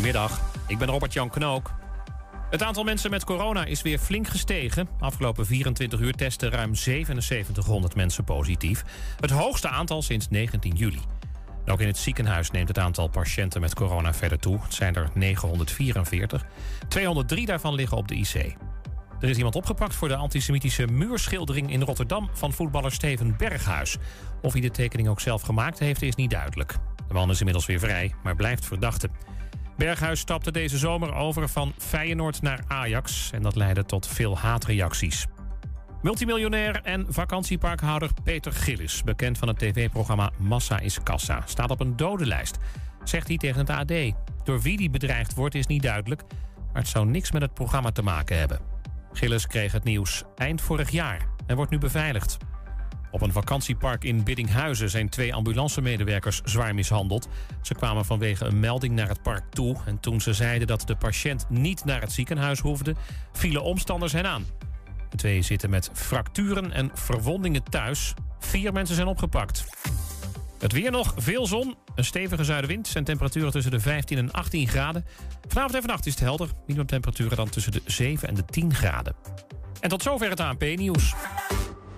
Goedemiddag, ik ben Robert-Jan Knook. Het aantal mensen met corona is weer flink gestegen. Afgelopen 24 uur testen ruim 7700 mensen positief. Het hoogste aantal sinds 19 juli. ook in het ziekenhuis neemt het aantal patiënten met corona verder toe. Het zijn er 944. 203 daarvan liggen op de IC. Er is iemand opgepakt voor de antisemitische muurschildering in Rotterdam van voetballer Steven Berghuis. Of hij de tekening ook zelf gemaakt heeft, is niet duidelijk. De man is inmiddels weer vrij, maar blijft verdachte. Berghuis stapte deze zomer over van Feyenoord naar Ajax en dat leidde tot veel haatreacties. Multimiljonair en vakantieparkhouder Peter Gillis, bekend van het tv-programma Massa is Kassa, staat op een dodenlijst, zegt hij tegen het AD. Door wie die bedreigd wordt is niet duidelijk, maar het zou niks met het programma te maken hebben. Gillis kreeg het nieuws eind vorig jaar en wordt nu beveiligd. Op een vakantiepark in Biddinghuizen zijn twee ambulancemedewerkers zwaar mishandeld. Ze kwamen vanwege een melding naar het park toe. En toen ze zeiden dat de patiënt niet naar het ziekenhuis hoefde, vielen omstanders hen aan. De twee zitten met fracturen en verwondingen thuis. Vier mensen zijn opgepakt. Het weer nog, veel zon, een stevige zuidenwind en temperaturen tussen de 15 en 18 graden. Vanavond en vannacht is het helder, minimumtemperaturen dan tussen de 7 en de 10 graden. En tot zover het ANP-nieuws.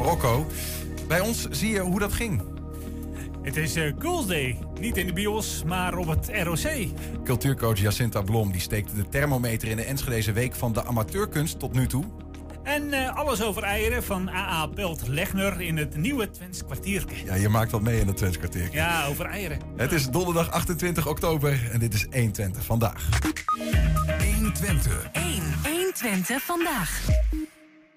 Marokko. Bij ons zie je hoe dat ging. Het is uh, Girls Day. Niet in de bios, maar op het ROC. Cultuurcoach Jacinta Blom die steekt de thermometer in de Enschedeze Week van de Amateurkunst tot nu toe. En uh, alles over eieren van AA Pelt Legner in het nieuwe Twents kwartiertje. Ja, je maakt wat mee in het Twents kwartiertje. Ja, over eieren. Het is donderdag 28 oktober en dit is 120 vandaag. 120. 1, 120 vandaag.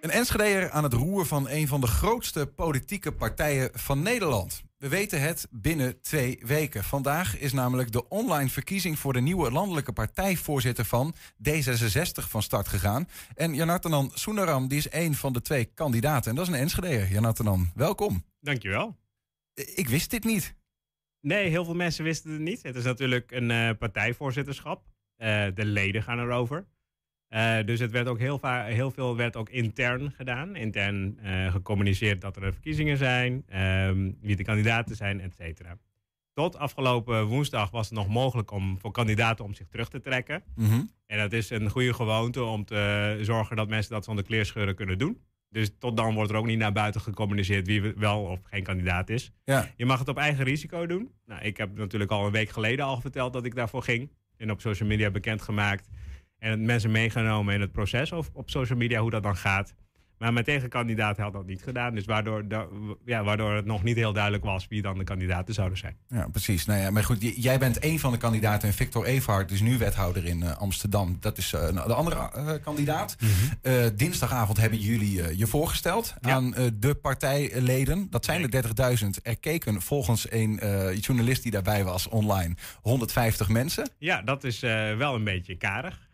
Een Enschedeer aan het roer van een van de grootste politieke partijen van Nederland. We weten het binnen twee weken. Vandaag is namelijk de online verkiezing voor de nieuwe landelijke partijvoorzitter van D66 van start gegaan. En Janartanan Soenaram die is een van de twee kandidaten. En dat is een Enschedeer. Janartanan, welkom. Dankjewel. Ik wist dit niet. Nee, heel veel mensen wisten het niet. Het is natuurlijk een uh, partijvoorzitterschap. Uh, de leden gaan erover. Uh, dus het werd ook heel, heel, veel werd ook intern gedaan. Intern uh, gecommuniceerd dat er verkiezingen zijn, um, wie de kandidaten zijn, et cetera. Tot afgelopen woensdag was het nog mogelijk om voor kandidaten om zich terug te trekken. Mm -hmm. En dat is een goede gewoonte om te zorgen dat mensen dat zonder kleerscheuren kunnen doen. Dus tot dan wordt er ook niet naar buiten gecommuniceerd wie wel of geen kandidaat is. Ja. Je mag het op eigen risico doen. Nou, ik heb natuurlijk al een week geleden al verteld dat ik daarvoor ging. En op social media bekendgemaakt en mensen meegenomen in het proces of op social media hoe dat dan gaat. Maar mijn tegenkandidaat had dat niet gedaan. Dus waardoor, ja, waardoor het nog niet heel duidelijk was wie dan de kandidaten zouden zijn. Ja, precies. Nou ja, maar goed, jij bent een van de kandidaten. En Victor Everhard is nu wethouder in uh, Amsterdam. Dat is uh, de andere uh, kandidaat. Mhm. Mm -hmm. dinsdagavond hebben jullie je voorgesteld ja. aan de partijleden. Dat zijn er 30.000. Er keken volgens een journalist die daarbij was online 150 mensen. Ja, dat is wel een beetje karig.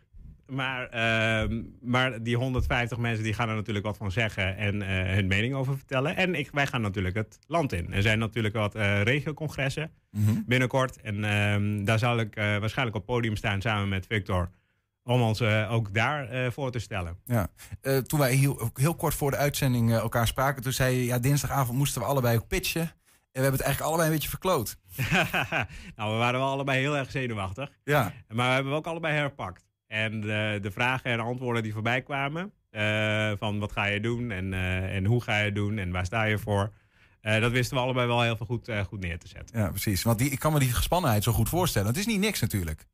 Maar, uh, maar die 150 mensen die gaan er natuurlijk wat van zeggen en uh, hun mening over vertellen. En ik, wij gaan natuurlijk het land in. Er zijn natuurlijk wat uh, regiocongressen mm -hmm. binnenkort. En uh, daar zal ik waarschijnlijk op podium staan samen met Victor. Om ons ook daar voor te stellen. Ja. toen wij heel, heel, kort voor de uitzending elkaar spraken, toen zei je, ja, dinsdagavond moesten we allebei ook pitchen. En we hebben het eigenlijk allebei een beetje verkloot. nou, we waren wel allebei heel erg zenuwachtig. Ja. Maar we hebben ook allebei herpakt. En de, de vragen en antwoorden die voorbij kwamen, uh, van wat ga je doen en, uh, en hoe ga je het doen en waar sta je voor, uh, dat wisten we allebei wel heel veel goed, goed neer te zetten. Ja, precies. Want die, ik kan me die gespannenheid zo goed voorstellen. Het is niet niks natuurlijk.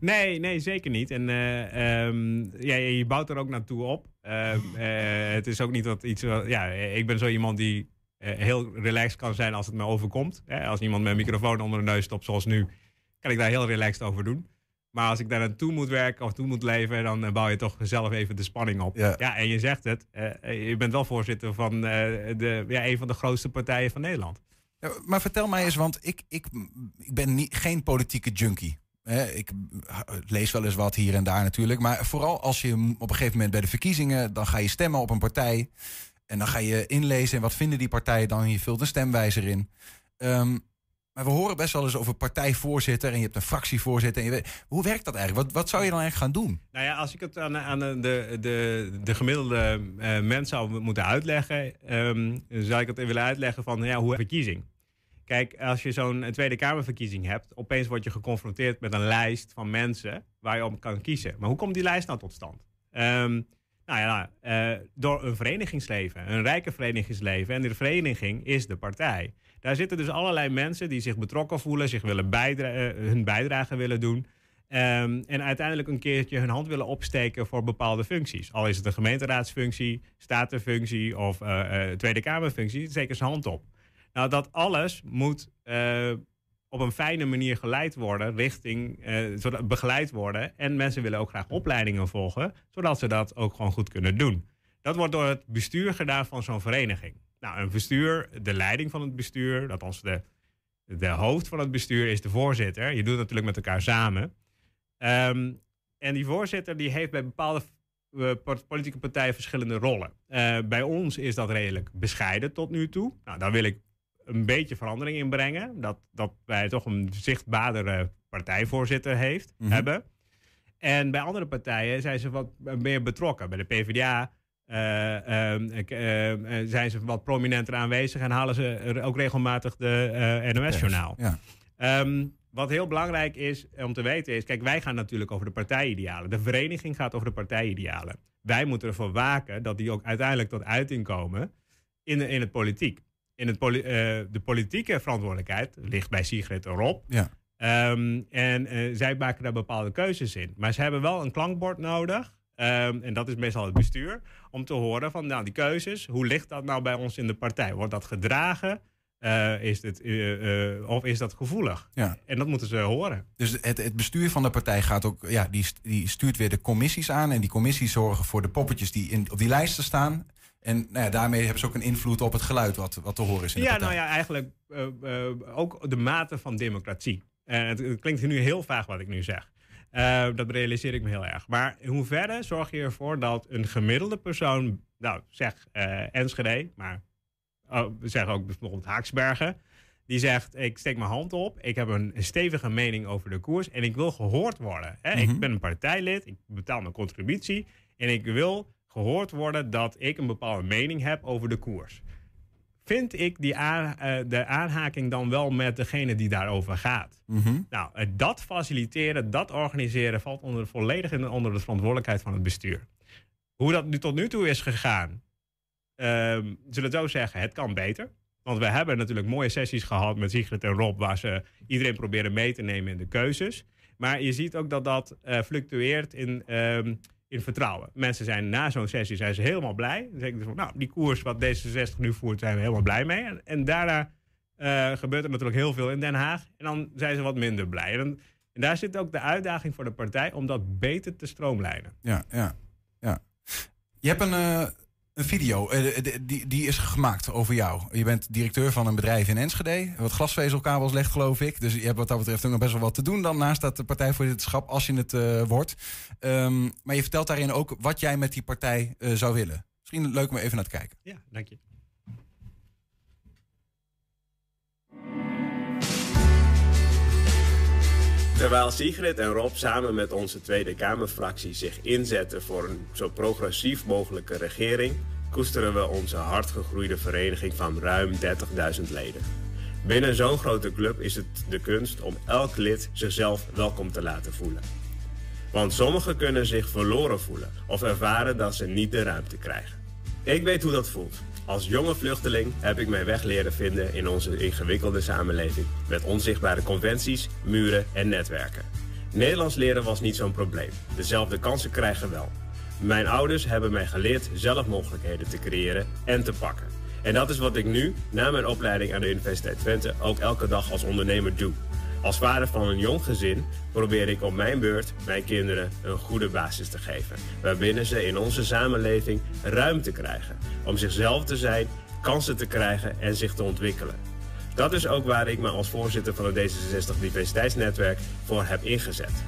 Nee, nee, zeker niet. En um, ja, je bouwt er ook naartoe op. Ehm, het is ook niet dat iets. Ja, ik ben zo iemand die heel relaxed kan zijn als het me overkomt. Als iemand met een microfoon onder de neus stopt, zoals nu, kan ik daar heel relaxed over doen. Maar als ik daar naartoe moet werken of toe moet leven, dan uh, bouw je toch zelf even de spanning op. Ja, ja en je zegt het, uh, je bent wel voorzitter van uh, de, ja, een van de grootste partijen van Nederland. Ja, maar vertel mij eens, want ik, ik, ik ben niet, geen politieke junkie. Ik lees wel eens wat hier en daar natuurlijk. Maar vooral als je op een gegeven moment bij de verkiezingen... dan ga je stemmen op een partij. En dan ga je inlezen en wat vinden die partijen dan. Je vult een stemwijzer in. Ehm, we horen best wel eens over partijvoorzitter... en je hebt een fractievoorzitter. En hoe werkt dat eigenlijk? Wat, wat zou je dan eigenlijk gaan doen? Nou ja, als ik het aan, aan de, de, de gemiddelde uh, mens zou moeten uitleggen... Um, zou ik het willen uitleggen van ja, hoe verkiezing. Kijk, als je zo'n Tweede Kamerverkiezing hebt, opeens word je geconfronteerd met een lijst van mensen waar je op kan kiezen. Maar hoe komt die lijst nou tot stand? Um, nou ja, uh, door een verenigingsleven, een rijke verenigingsleven. En die vereniging is de partij. Daar zitten dus allerlei mensen die zich betrokken voelen, zich willen bijdra uh, hun bijdrage willen doen. Um, en uiteindelijk een keertje hun hand willen opsteken voor bepaalde functies. Al is het een gemeenteraadsfunctie, statenfunctie of uh, Tweede Kamerfunctie, steken ze hand op. Nou, dat alles moet op een fijne manier geleid worden, richting, uh, begeleid worden. En mensen willen ook graag opleidingen volgen, zodat ze dat ook gewoon goed kunnen doen. Dat wordt door het bestuur gedaan van zo'n vereniging. Nou, een bestuur, de leiding van het bestuur, dat als de, de hoofd van het bestuur is de voorzitter. Je doet het natuurlijk met elkaar samen. Um, en die voorzitter die heeft bij bepaalde uh, politieke partijen verschillende rollen. Uh, bij ons is dat redelijk bescheiden tot nu toe. Nou, daar wil ik een beetje verandering in brengen. Dat, dat wij toch een zichtbaardere partijvoorzitter heeft, Mhm. hebben. En bij andere partijen zijn ze wat meer betrokken. Bij de PvdA eh, ehm, ik, eh, zijn ze wat prominenter aanwezig en halen ze ook regelmatig de eh, NOS-journaal. Ja. Ehm, wat heel belangrijk is om te weten is, kijk, wij gaan natuurlijk over de partijidealen. De vereniging gaat over de partijidealen. Wij moeten ervoor waken dat die ook uiteindelijk tot uiting komen in, de, in het politiek. In het poli- de politieke verantwoordelijkheid ligt bij Sigrid en Rob. Ja. Ehm, en zij maken daar bepaalde keuzes in. Maar ze hebben wel een klankbord nodig. Ehm, en dat is meestal het bestuur. Om te horen van nou, die keuzes. Hoe ligt dat nou bij ons in de partij? Wordt dat gedragen? Eh, is dit, eh, eh, of is dat gevoelig? Ja. En dat moeten ze horen. Dus het, het bestuur van de partij gaat ook, ja, die, die stuurt weer de commissies aan. En die commissies zorgen voor de poppetjes die in, op die lijsten staan. En nou ja, daarmee hebben ze ook een invloed op het geluid wat, wat te horen is in de Ja, partij. nou ja, eigenlijk ook de mate van democratie. Het, het klinkt nu heel vaag wat ik nu zeg. Eh, dat realiseer ik me heel erg. Maar in hoeverre zorg je ervoor dat een gemiddelde persoon, nou zeg eh, Enschede, maar oh, we zeggen ook bijvoorbeeld Haaksbergen, die zegt: Ik steek mijn hand op, ik heb een stevige mening over de koers en ik wil gehoord worden. Hè? Mhm. Ik ben een partijlid, ik betaal mijn contributie en ik wil gehoord worden dat ik een bepaalde mening heb over de koers. Vind ik die aan, eh, de aanhaking dan wel met degene die daarover gaat? Mhm. Nou, eh, dat faciliteren, dat organiseren valt onder, volledig in, onder de verantwoordelijkheid van het bestuur. Hoe dat nu tot nu toe is gegaan, ehm zullen we zo zeggen, het kan beter. Want we hebben natuurlijk mooie sessies gehad met Sigrid en Rob, waar ze iedereen proberen mee te nemen in de keuzes. Maar je ziet ook dat dat eh, fluctueert in, ehm, in vertrouwen. Mensen zijn na zo'n sessie zijn ze helemaal blij. Dan ze van, nou, die koers wat D66 nu voert, zijn we helemaal blij mee. En, daarna eh, gebeurt er natuurlijk heel veel in Den Haag. En dan zijn ze wat minder blij. En daar zit ook de uitdaging voor de partij om dat beter te stroomlijnen. Ja, ja, ja. Je hebt een, eh, een video, eh, die, die is gemaakt over jou. Je bent directeur van een bedrijf in Enschede, wat glasvezelkabels legt, geloof ik. Dus je hebt wat dat betreft ook nog best wel wat te doen dan naast dat partijvoorzitterschap, als je het eh, wordt. Ehm, maar je vertelt daarin ook wat jij met die partij eh, zou willen. Misschien leuk om even naar te kijken. Ja, dank je. Terwijl Sigrid en Rob samen met onze Tweede Kamerfractie zich inzetten voor een zo progressief mogelijke regering, koesteren we onze hardgegroeide vereniging van ruim 30.000 leden. Binnen zo'n grote club is het de kunst om elk lid zichzelf welkom te laten voelen. Want sommigen kunnen zich verloren voelen of ervaren dat ze niet de ruimte krijgen. Ik weet hoe dat voelt. Als jonge vluchteling heb ik mijn weg leren vinden in onze ingewikkelde samenleving. Met onzichtbare conventies, muren en netwerken. Nederlands leren was niet zo'n probleem. Dezelfde kansen krijgen wel. Mijn ouders hebben mij geleerd zelf mogelijkheden te creëren en te pakken. En dat is wat ik nu, na mijn opleiding aan de Universiteit Twente, ook elke dag als ondernemer doe. Als vader van een jong gezin probeer ik op mijn beurt mijn kinderen een goede basis te geven. Waarbinnen ze in onze samenleving ruimte krijgen om zichzelf te zijn, kansen te krijgen en zich te ontwikkelen. Dat is ook waar ik me als voorzitter van het D66 Diversiteitsnetwerk voor heb ingezet.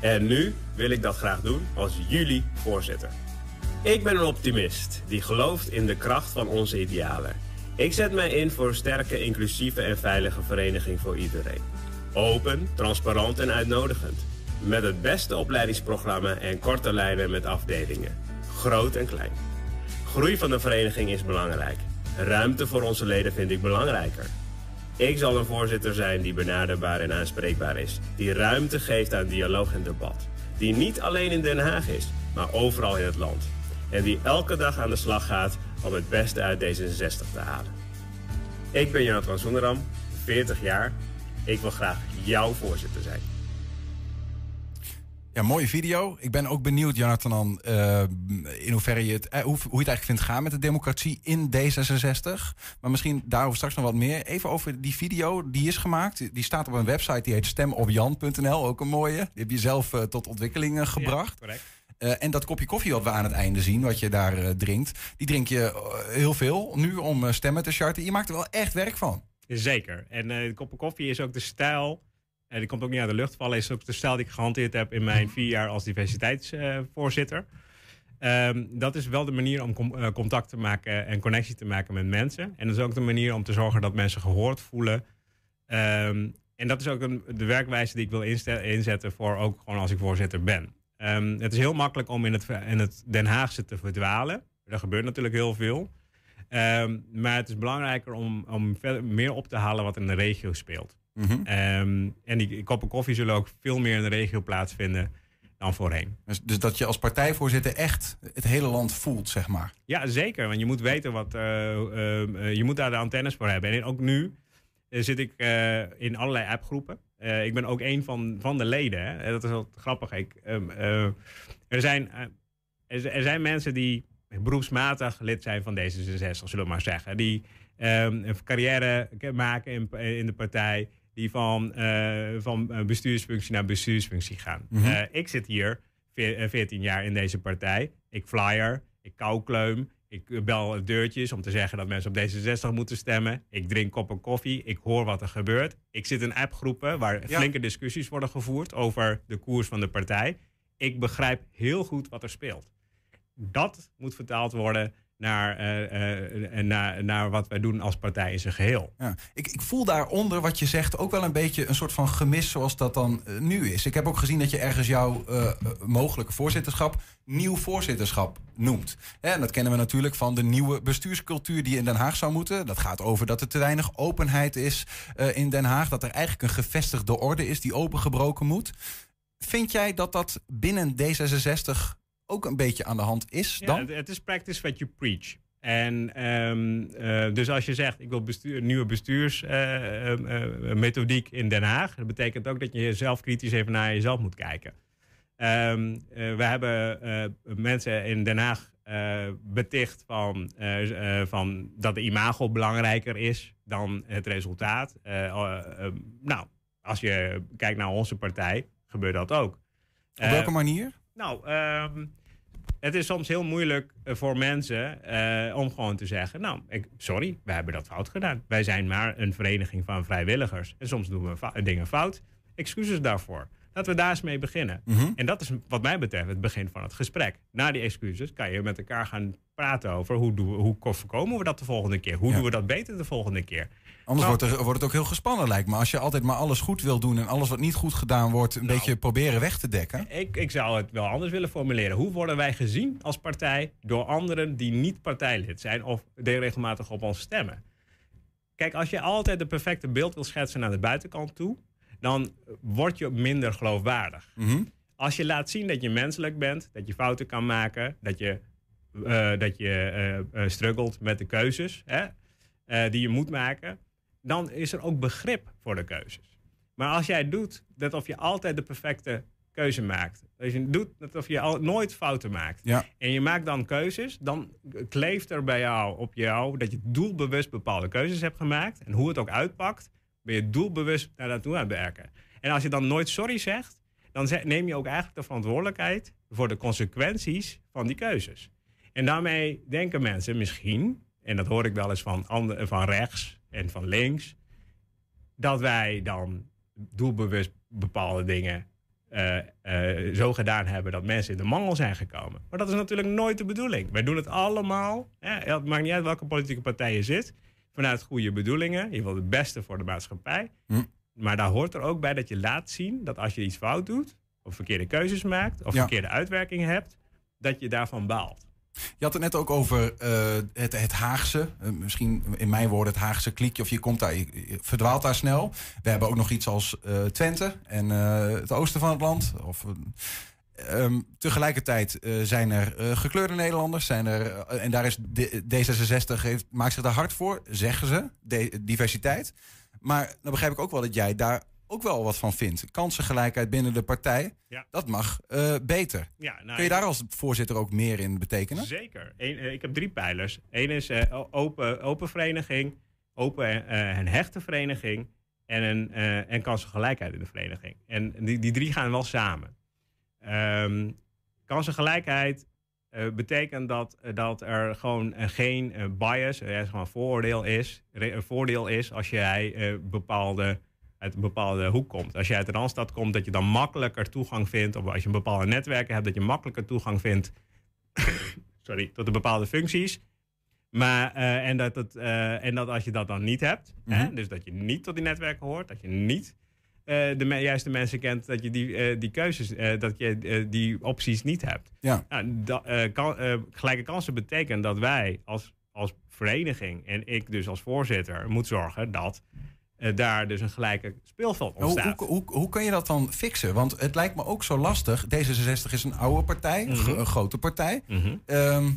En nu wil ik dat graag doen als jullie voorzitter. Ik ben een optimist die gelooft in de kracht van onze idealen. Ik zet mij in voor een sterke, inclusieve en veilige vereniging voor iedereen. Open, transparant en uitnodigend. Met het beste opleidingsprogramma en korte lijnen met afdelingen. Groot en klein. Groei van de vereniging is belangrijk. Ruimte voor onze leden vind ik belangrijker. Ik zal een voorzitter zijn die benaderbaar en aanspreekbaar is. Die ruimte geeft aan dialoog en debat. Die niet alleen in Den Haag is, maar overal in het land. En die elke dag aan de slag gaat om het beste uit D66 te halen. Ik ben Jonathan Soeneram, 40 jaar. Ik wil graag jouw voorzitter zijn. Ja, mooie video. Ik ben ook benieuwd, Jonathan, uh, in hoeverre je het, uh, hoe, hoe je het eigenlijk vindt gaan met de democratie in D66. Maar misschien daarover straks nog wat meer. Even over die video die is gemaakt. Die staat op een website die heet stemopjan.nl. Ook een mooie. Die heb je zelf uh, tot ontwikkeling gebracht. Ja, correct. Uh, en dat kopje koffie wat we aan het einde zien, wat je daar uh, drinkt, die drink je uh, heel veel nu om stemmen te charten. Je maakt er wel echt werk van. Zeker. En de kopje koffie is ook de stijl. En die komt ook niet uit de lucht vallen. Is ook de stijl die ik gehanteerd heb in mijn vier jaar als diversiteitsvoorzitter. Um, dat is wel de manier om com contact te maken en connectie te maken met mensen. En dat is ook de manier om te zorgen dat mensen gehoord voelen. Um, en dat is ook een, de werkwijze die ik wil inzetten voor ook gewoon als ik voorzitter ben. Um, het is heel makkelijk om in het, in het Den Haagse te verdwalen. Er gebeurt natuurlijk heel veel. Um, maar het is belangrijker om, om verder, meer op te halen wat in de regio speelt. Mm -hmm. um, en die koppen koffie zullen ook veel meer in de regio plaatsvinden dan voorheen. Dus, dus, dat je als partijvoorzitter echt het hele land voelt, zeg maar. Ja, zeker. Want je moet weten wat. Uh, uh, je moet daar de antennes voor hebben. En ook nu uh, zit ik in allerlei appgroepen. Ik ben ook een van, van de leden. Hè. Dat is wel grappig. Ik, uh, er, zijn, er zijn mensen die beroepsmatig lid zijn van D66, zullen we maar zeggen. Die um, een carrière maken in, in de partij. Die van, van bestuursfunctie naar bestuursfunctie gaan. Mm -hmm. ik zit hier 14 jaar in deze partij. Ik flyer, ik koukleum, ik bel deurtjes om te zeggen dat mensen op D66 moeten stemmen. Ik drink koppen koffie. Ik hoor wat er gebeurt. Ik zit in appgroepen waar ja. flinke discussies worden gevoerd over de koers van de partij. Ik begrijp heel goed wat er speelt. Dat moet vertaald worden naar, uh, uh, naar, naar wat wij doen als partij in zijn geheel. Ja. Ik, ik voel daaronder wat je zegt ook wel een beetje een soort van gemis zoals dat dan uh, nu is. Ik heb ook gezien dat je ergens jouw mogelijke voorzitterschap nieuw voorzitterschap noemt. Dat kennen we natuurlijk van de nieuwe bestuurscultuur die in Den Haag zou moeten. Dat gaat over dat er te weinig openheid is in Den Haag. Dat er eigenlijk een gevestigde orde is die opengebroken moet. Vind jij dat dat binnen D66 ook een beetje aan de hand is dan? Ja, het is practice what you preach. En um, uh, dus als je zegt, ik wil bestuur, nieuwe bestuursmethodiek uh, uh, in Den Haag, dat betekent ook dat je zelf kritisch even naar jezelf moet kijken. Um, we hebben mensen in Den Haag beticht van, van dat de imago belangrijker is dan het resultaat. nou, als je kijkt naar onze partij, gebeurt dat ook. Op welke manier? Nou, um, het is soms heel moeilijk voor mensen uh, om gewoon te zeggen: Nou, ik, sorry, wij hebben dat fout gedaan. Wij zijn maar een vereniging van vrijwilligers. En soms doen we fa dingen fout. Excuses daarvoor. Laten we daar eens mee beginnen. Mm -hmm. En dat is wat mij betreft het begin van het gesprek. Na die excuses kan je met elkaar gaan praten over hoe, doen we, hoe voorkomen we dat de volgende keer? Hoe ja. doen we dat beter de volgende keer? Anders nou, wordt, er, wordt het ook heel gespannen, lijkt me. Als je altijd maar alles goed wil doen en alles wat niet goed gedaan wordt, een nou, beetje proberen weg te dekken. Ik, ik zou het wel anders willen formuleren. Hoe worden wij gezien als partij door anderen die niet partijlid zijn of regelmatig op ons stemmen? Kijk, als je altijd de perfecte beeld wil schetsen naar de buitenkant toe, dan word je minder geloofwaardig. Mm -hmm. Als je laat zien dat je menselijk bent, dat je fouten kan maken, dat je, uh, dat je uh, struggelt met de keuzes hè, die je moet maken, dan is er ook begrip voor de keuzes. Maar als jij doet dat of je altijd de perfecte keuze maakt, als je doet dat of je al, nooit fouten maakt, ja. en je maakt dan keuzes, dan kleeft er bij jou op jou dat je doelbewust bepaalde keuzes hebt gemaakt en hoe het ook uitpakt ben je doelbewust naar naartoe aan het werken. En als je dan nooit sorry zegt, dan neem je ook eigenlijk de verantwoordelijkheid voor de consequenties van die keuzes. En daarmee denken mensen misschien, en dat hoor ik wel eens van, van rechts en van links, dat wij dan doelbewust bepaalde dingen eh, eh, zo gedaan hebben dat mensen in de mangel zijn gekomen. Maar dat is natuurlijk nooit de bedoeling. Wij doen het allemaal. Hè, het maakt niet uit welke politieke partij je zit. Vanuit goede bedoelingen. Je wil het beste voor de maatschappij. Hm. Maar daar hoort er ook bij dat je laat zien dat als je iets fout doet, of verkeerde keuzes maakt, of Ja. verkeerde uitwerkingen hebt, dat je daarvan baalt. Je had het net ook over eh, het, het Haagse. Eh, misschien in mijn woorden het Haagse kliekje. Of je komt daar, je, verdwaalt daar snel. We hebben ook nog iets als eh, Twente en het oosten van het land. Of, eh, ehm, tegelijkertijd zijn er gekleurde Nederlanders. Zijn er, en daar is D- D66 heeft, maakt zich daar hard voor, zeggen ze. Diversiteit. Maar dan begrijp ik ook wel dat jij daar ook wel wat van vindt. Kansengelijkheid binnen de partij. Ja. Dat mag eh, beter. Ja, nou, Kun je daar als voorzitter ook meer in betekenen? Zeker. Eén, eh, ik heb drie pijlers. Eén is eh, open, open vereniging, open en hechte vereniging en, een, en kansengelijkheid in de vereniging. En die, die drie gaan wel samen. Ehm, kansengelijkheid betekent dat, dat er gewoon geen bias, er gewoon voordeel is, voordeel is als jij bepaalde, uit een bepaalde hoek komt. Als jij uit de Randstad komt, dat je dan makkelijker toegang vindt, of als je een bepaalde netwerken hebt, dat je makkelijker toegang vindt sorry, tot de bepaalde functies. Maar, eh, en, dat het, eh, en dat als je dat dan niet hebt, hè, Mhm. dus dat je niet tot die netwerken hoort, dat je niet eh, de me- juiste mensen kent, dat je die, die keuzes, dat je die opties niet hebt. Ja. Nou, da- eh, kan, gelijke kansen betekent dat wij als, als vereniging en ik dus als voorzitter moet zorgen dat eh, daar dus een gelijke speelveld ontstaat. hoe, hoe, hoe kun je dat dan fixen? Want het lijkt me ook zo lastig. D66 is een oude partij, een Mhm. een grote partij. Mhm. Ehm,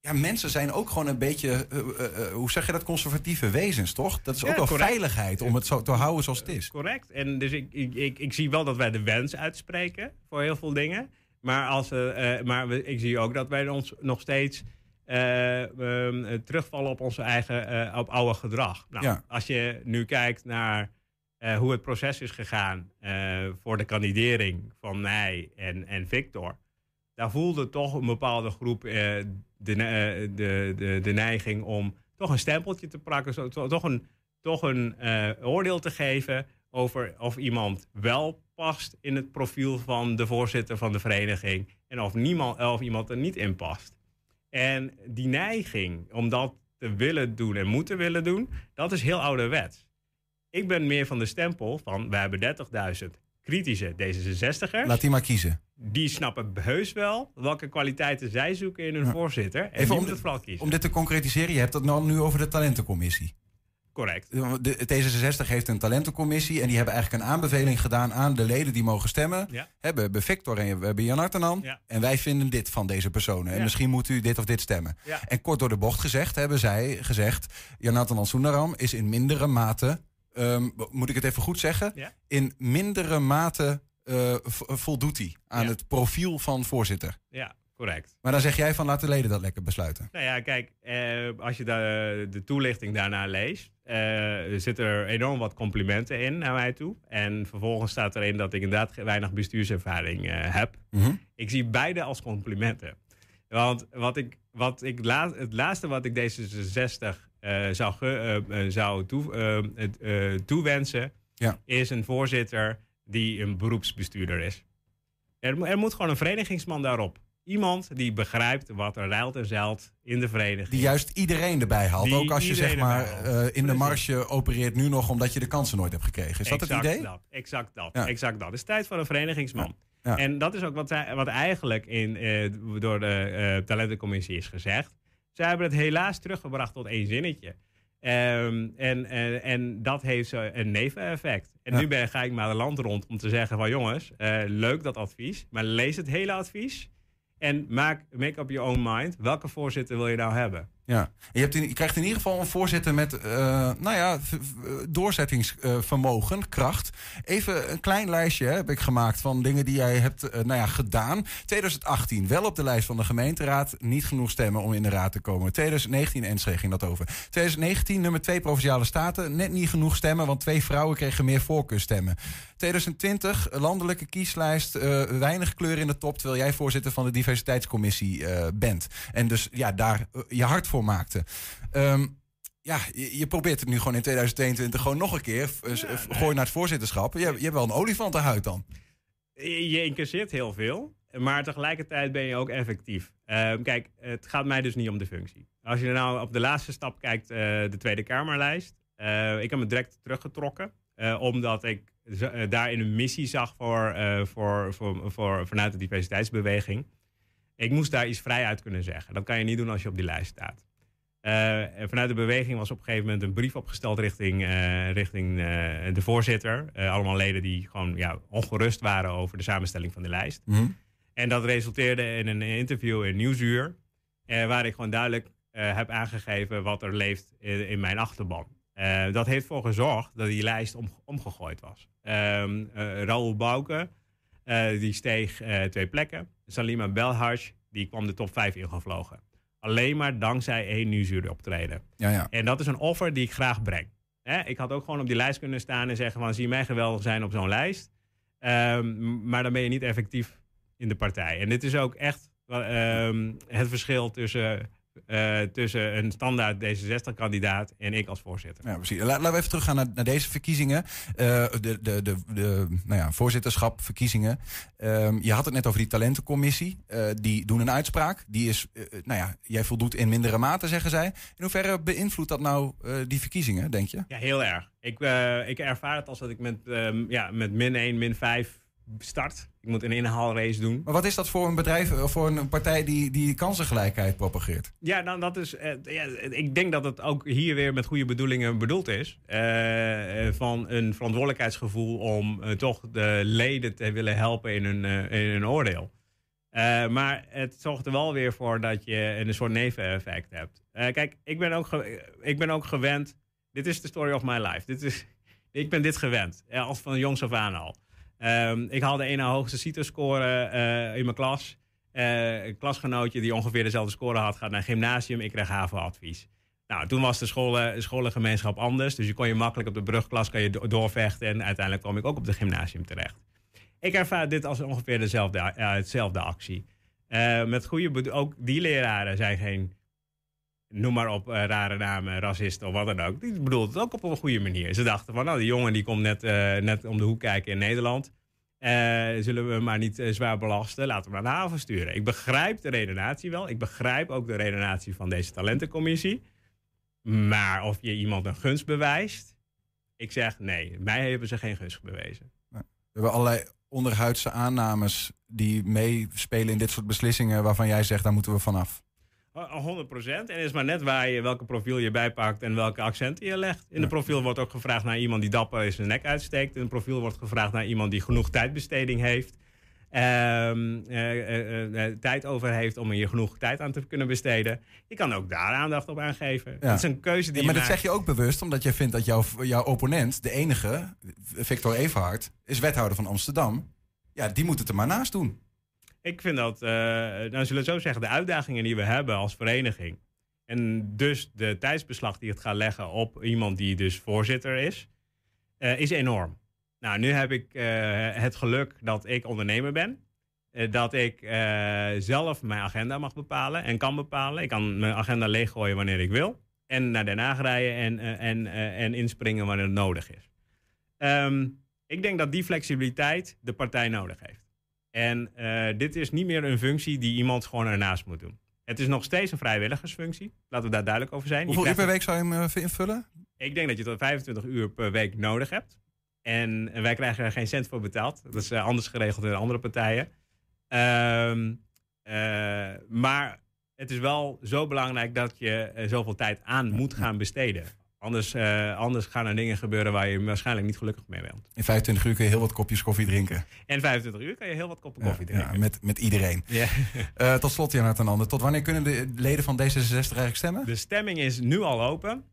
ja, mensen zijn ook gewoon een beetje, eh, eh, hoe zeg je dat, conservatieve wezens, toch? Dat is Ja, ook wel correct. veiligheid om het zo te houden zoals het is. Correct. En dus ik, ik, ik, ik zie wel dat wij de wens uitspreken voor heel veel dingen. Maar, als, eh, maar we, ik zie ook dat wij ons nog steeds eh, terugvallen op onze eigen eh, op oude gedrag. Nou, Ja. Als je nu kijkt naar hoe het proces is gegaan voor de kandidering van mij en, en Victor. Daar voelde toch een bepaalde groep eh, de, de, de, de neiging om toch een stempeltje te plakken. Zo, to- toch een, toch een oordeel te geven over of iemand wel past in het profiel van de voorzitter van de vereniging. En of, niemand, of iemand er niet in past. En die neiging om dat te willen doen en moeten willen doen, dat is heel ouderwets. Ik ben meer van de stempel van, we hebben 30.000 kritische D66'ers. Laat die maar kiezen. Die snappen heus wel welke kwaliteiten zij zoeken in hun Ja. voorzitter. En Even om het vooral kiezen. Om dit te concretiseren, je hebt het nou nu over de talentencommissie. Correct. De, D66 heeft een talentencommissie en die hebben eigenlijk een aanbeveling gedaan aan de leden die mogen stemmen. Ja. Hè, We hebben Victor en we hebben Jan Artenan. Ja. En wij vinden dit van deze personen. En Ja. misschien moet u dit of dit stemmen. En kort door de bocht gezegd hebben zij gezegd... Jan Artenan Soendaram is in mindere mate... ehm, moet ik het even goed zeggen? In mindere mate eh, voldoet hij aan het profiel van voorzitter. Ja, correct. Maar dan zeg jij van laat de leden dat lekker besluiten. Nou ja, kijk, eh, als je de, de toelichting daarna leest, eh, er zitten er enorm wat complimenten in naar mij toe. En vervolgens staat erin dat ik inderdaad weinig bestuurservaring eh, heb. Mhm. Ik zie beide als complimenten. Want wat ik, wat ik la- het laatste wat ik D66 eh, zou, ge- eh, eh, zou toe, toewensen, Ja. is een voorzitter die een beroepsbestuurder is. Er, er moet gewoon een verenigingsman daarop. Iemand die begrijpt wat er ruilt en zeilt in de vereniging. Die juist iedereen erbij haalt. Die ook als je zeg maar eh, in de marge opereert nu nog omdat je de kansen nooit hebt gekregen. Is dat het idee? Dat, exact dat. Ja. Exact dat. Het is tijd voor een verenigingsman. Ja. En dat is ook wat, wat eigenlijk in, eh, door de eh, talentencommissie is gezegd. Zij hebben het helaas teruggebracht tot één zinnetje. Ehm, en, en, en dat heeft een neveneffect. En nu ben, ga ik maar het land rond om te zeggen van jongens, leuk dat advies, maar lees het hele advies. En maak, make up your own mind. Welke voorzitter wil je nou hebben? Ja. Je, in, krijgt in ieder geval een voorzitter met eh, nou ja, doorzettingsvermogen, kracht. Even een klein lijstje heb ik gemaakt van dingen die jij hebt eh, nou ja, gedaan. 2018, wel op de lijst van de gemeenteraad. Niet genoeg stemmen om in de raad te komen. 2019, Enschede ging dat over. 2019, nummer 2 Provinciale Staten. Net niet genoeg stemmen, want twee vrouwen kregen meer voorkeurstemmen. 2020, landelijke kieslijst. eh, weinig kleur in de top, terwijl jij voorzitter van de diversiteitscommissie bent. En dus ja, daar je hart voor maakte. Ehm, ja, je, je probeert het nu gewoon in 2022 gewoon nog een keer. gooi naar het voorzitterschap. Je, hebt- je hebt wel een olifantenhuid dan. Je je incasseert heel veel, maar tegelijkertijd ben je ook effectief. Ehm, kijk, het gaat mij dus niet om de functie. Als je nou op de laatste stap kijkt, eh, de Tweede Kamerlijst. eh, ik heb me direct teruggetrokken, eh, omdat ik daarin een missie zag voor, voor, voor, voor, vanuit de diversiteitsbeweging. Ik moest daar iets vrij uit kunnen zeggen. Dat kan je niet doen als je op die lijst staat. En vanuit de beweging was op een gegeven moment een brief opgesteld richting, eh, richting eh, de voorzitter. Allemaal leden die gewoon ja, ongerust waren over de samenstelling van de lijst. En dat resulteerde in een interview in Nieuwsuur. waar ik gewoon duidelijk heb aangegeven wat er leeft in, in mijn achterban. Dat heeft ervoor gezorgd dat die lijst om, omgegooid was. Ehm eh, Raoul Bouke, die steeg twee plekken. Salima Belhaj, die kwam de top 5 ingevlogen. Alleen maar dankzij één Nieuwsuur optreden. Ja, ja. En dat is een offer die ik graag breng. Ik had ook gewoon op die lijst kunnen staan en zeggen van... zie mij geweldig zijn op zo'n lijst. Ehm, maar dan ben je niet effectief in de partij. En dit is ook echt ehm, het verschil tussen, eh, tussen een standaard D66-kandidaat... en ik als voorzitter. Ja, precies. La- laten we even teruggaan naar, naar deze verkiezingen. Eh, de de, de, de nou ja, voorzitterschap, verkiezingen. Ehm, je had het net over die talentencommissie. Eh, die doen een uitspraak. Die is, nou ja, jij voldoet in mindere mate, zeggen zij. In hoeverre beïnvloedt dat nou die verkiezingen, denk je? Ja, heel erg. Ik, ik ervaar het als dat ik met, ehm, ja, met min 1, min 5 start. Ik moet een inhaalrace doen. Maar wat is dat voor een bedrijf, of voor een partij die, die kansengelijkheid propageert? Ja, nou, dat is. eh, ja, ik denk dat het ook hier weer met goede bedoelingen bedoeld is. Eh, eh, van een verantwoordelijkheidsgevoel om eh, toch de leden te willen helpen in hun, eh, in hun oordeel. Eh, maar het zorgt er wel weer voor dat je een soort neveneffect hebt. Eh, kijk, ik ben, ook ik ben ook gewend. Dit is de story of my life. Dit is, ik ben dit gewend. eh, als van jongs af aan al. Ehm, ik haalde een na hoogste CITO-score eh, in mijn klas. Eh, een klasgenootje die ongeveer dezelfde score had, gaat naar gymnasium. Ik kreeg HAVO-advies. Nou, toen was de scholen, scholengemeenschap anders. Dus je kon je makkelijk op de brugklas kan je do- doorvechten. En uiteindelijk kwam ik ook op de gymnasium terecht. Ik ervaar dit als ongeveer dezelfde, ja, hetzelfde actie. Eh, met goede ook die leraren zijn geen, noem maar op, eh, rare namen, racisten of wat dan ook. Die bedoelden het ook op een goede manier. Ze dachten van, nou, die jongen die komt net, eh, net om de hoek kijken in Nederland. Eh, zullen we hem maar niet zwaar belasten? Laten we hem naar de haven sturen. Ik begrijp de redenatie wel. Ik begrijp ook de redenatie van deze talentencommissie. Maar of je iemand een gunst bewijst... Ik zeg nee, mij hebben ze geen gunst bewezen. We hebben allerlei onderhuidse aannames die meespelen in dit soort beslissingen waarvan jij zegt, daar moeten we vanaf. Oh, 100 procent. En het is maar net waar je, welke profiel je bijpakt en welke accenten je legt. In de profiel wordt ook gevraagd naar iemand die dapper is zijn nek uitsteekt. In de profiel wordt gevraagd naar iemand die genoeg tijdbesteding heeft. ehm, eh, eh, eh, eh, tijd over heeft om hier genoeg tijd aan te kunnen besteden. Je kan ook daar aandacht op aangeven. Ja. Het is een keuze die Ja, maar je dat maakt. zeg je ook bewust, omdat jij vindt dat jouw, jouw opponent, de enige, Victor Everhard, is wethouder van Amsterdam. Ja, die moet het er maar naast doen. Ik vind dat, eh nou zullen we zo zeggen, de uitdagingen die we hebben als vereniging. En dus de tijdsbeslag die het gaat leggen op iemand die dus voorzitter is, eh, is enorm. Nou, nu heb ik eh, het geluk dat ik ondernemer ben. Dat ik zelf mijn agenda mag bepalen en kan bepalen. Ik kan mijn agenda leeggooien wanneer ik wil. En naar Den Haag rijden en, en, en inspringen wanneer het nodig is. Ehm, ik denk dat die flexibiliteit de partij nodig heeft. En eh, dit is niet meer een functie die iemand gewoon ernaast moet doen. Het is nog steeds een vrijwilligersfunctie. Laten we daar duidelijk over zijn. Hoeveel uur per week zou je hem eh, invullen? Ik denk dat je tot 25 uur per week nodig hebt. En, wij krijgen er geen cent voor betaald. Dat is eh, anders geregeld in andere partijen. Ehm, eh, maar het is wel zo belangrijk dat je zoveel tijd aan moet gaan besteden. Anders, eh, anders gaan er dingen gebeuren waar je waarschijnlijk niet gelukkig mee bent. In 25 uur kun je heel wat kopjes koffie drinken. En 25 uur kan je heel wat koppen Ja, koffie drinken. ja, met, met iedereen. Ja. Eh, tot slot, Jonathan Ander. Tot wanneer kunnen de leden van D66 eigenlijk stemmen? De stemming is nu al open.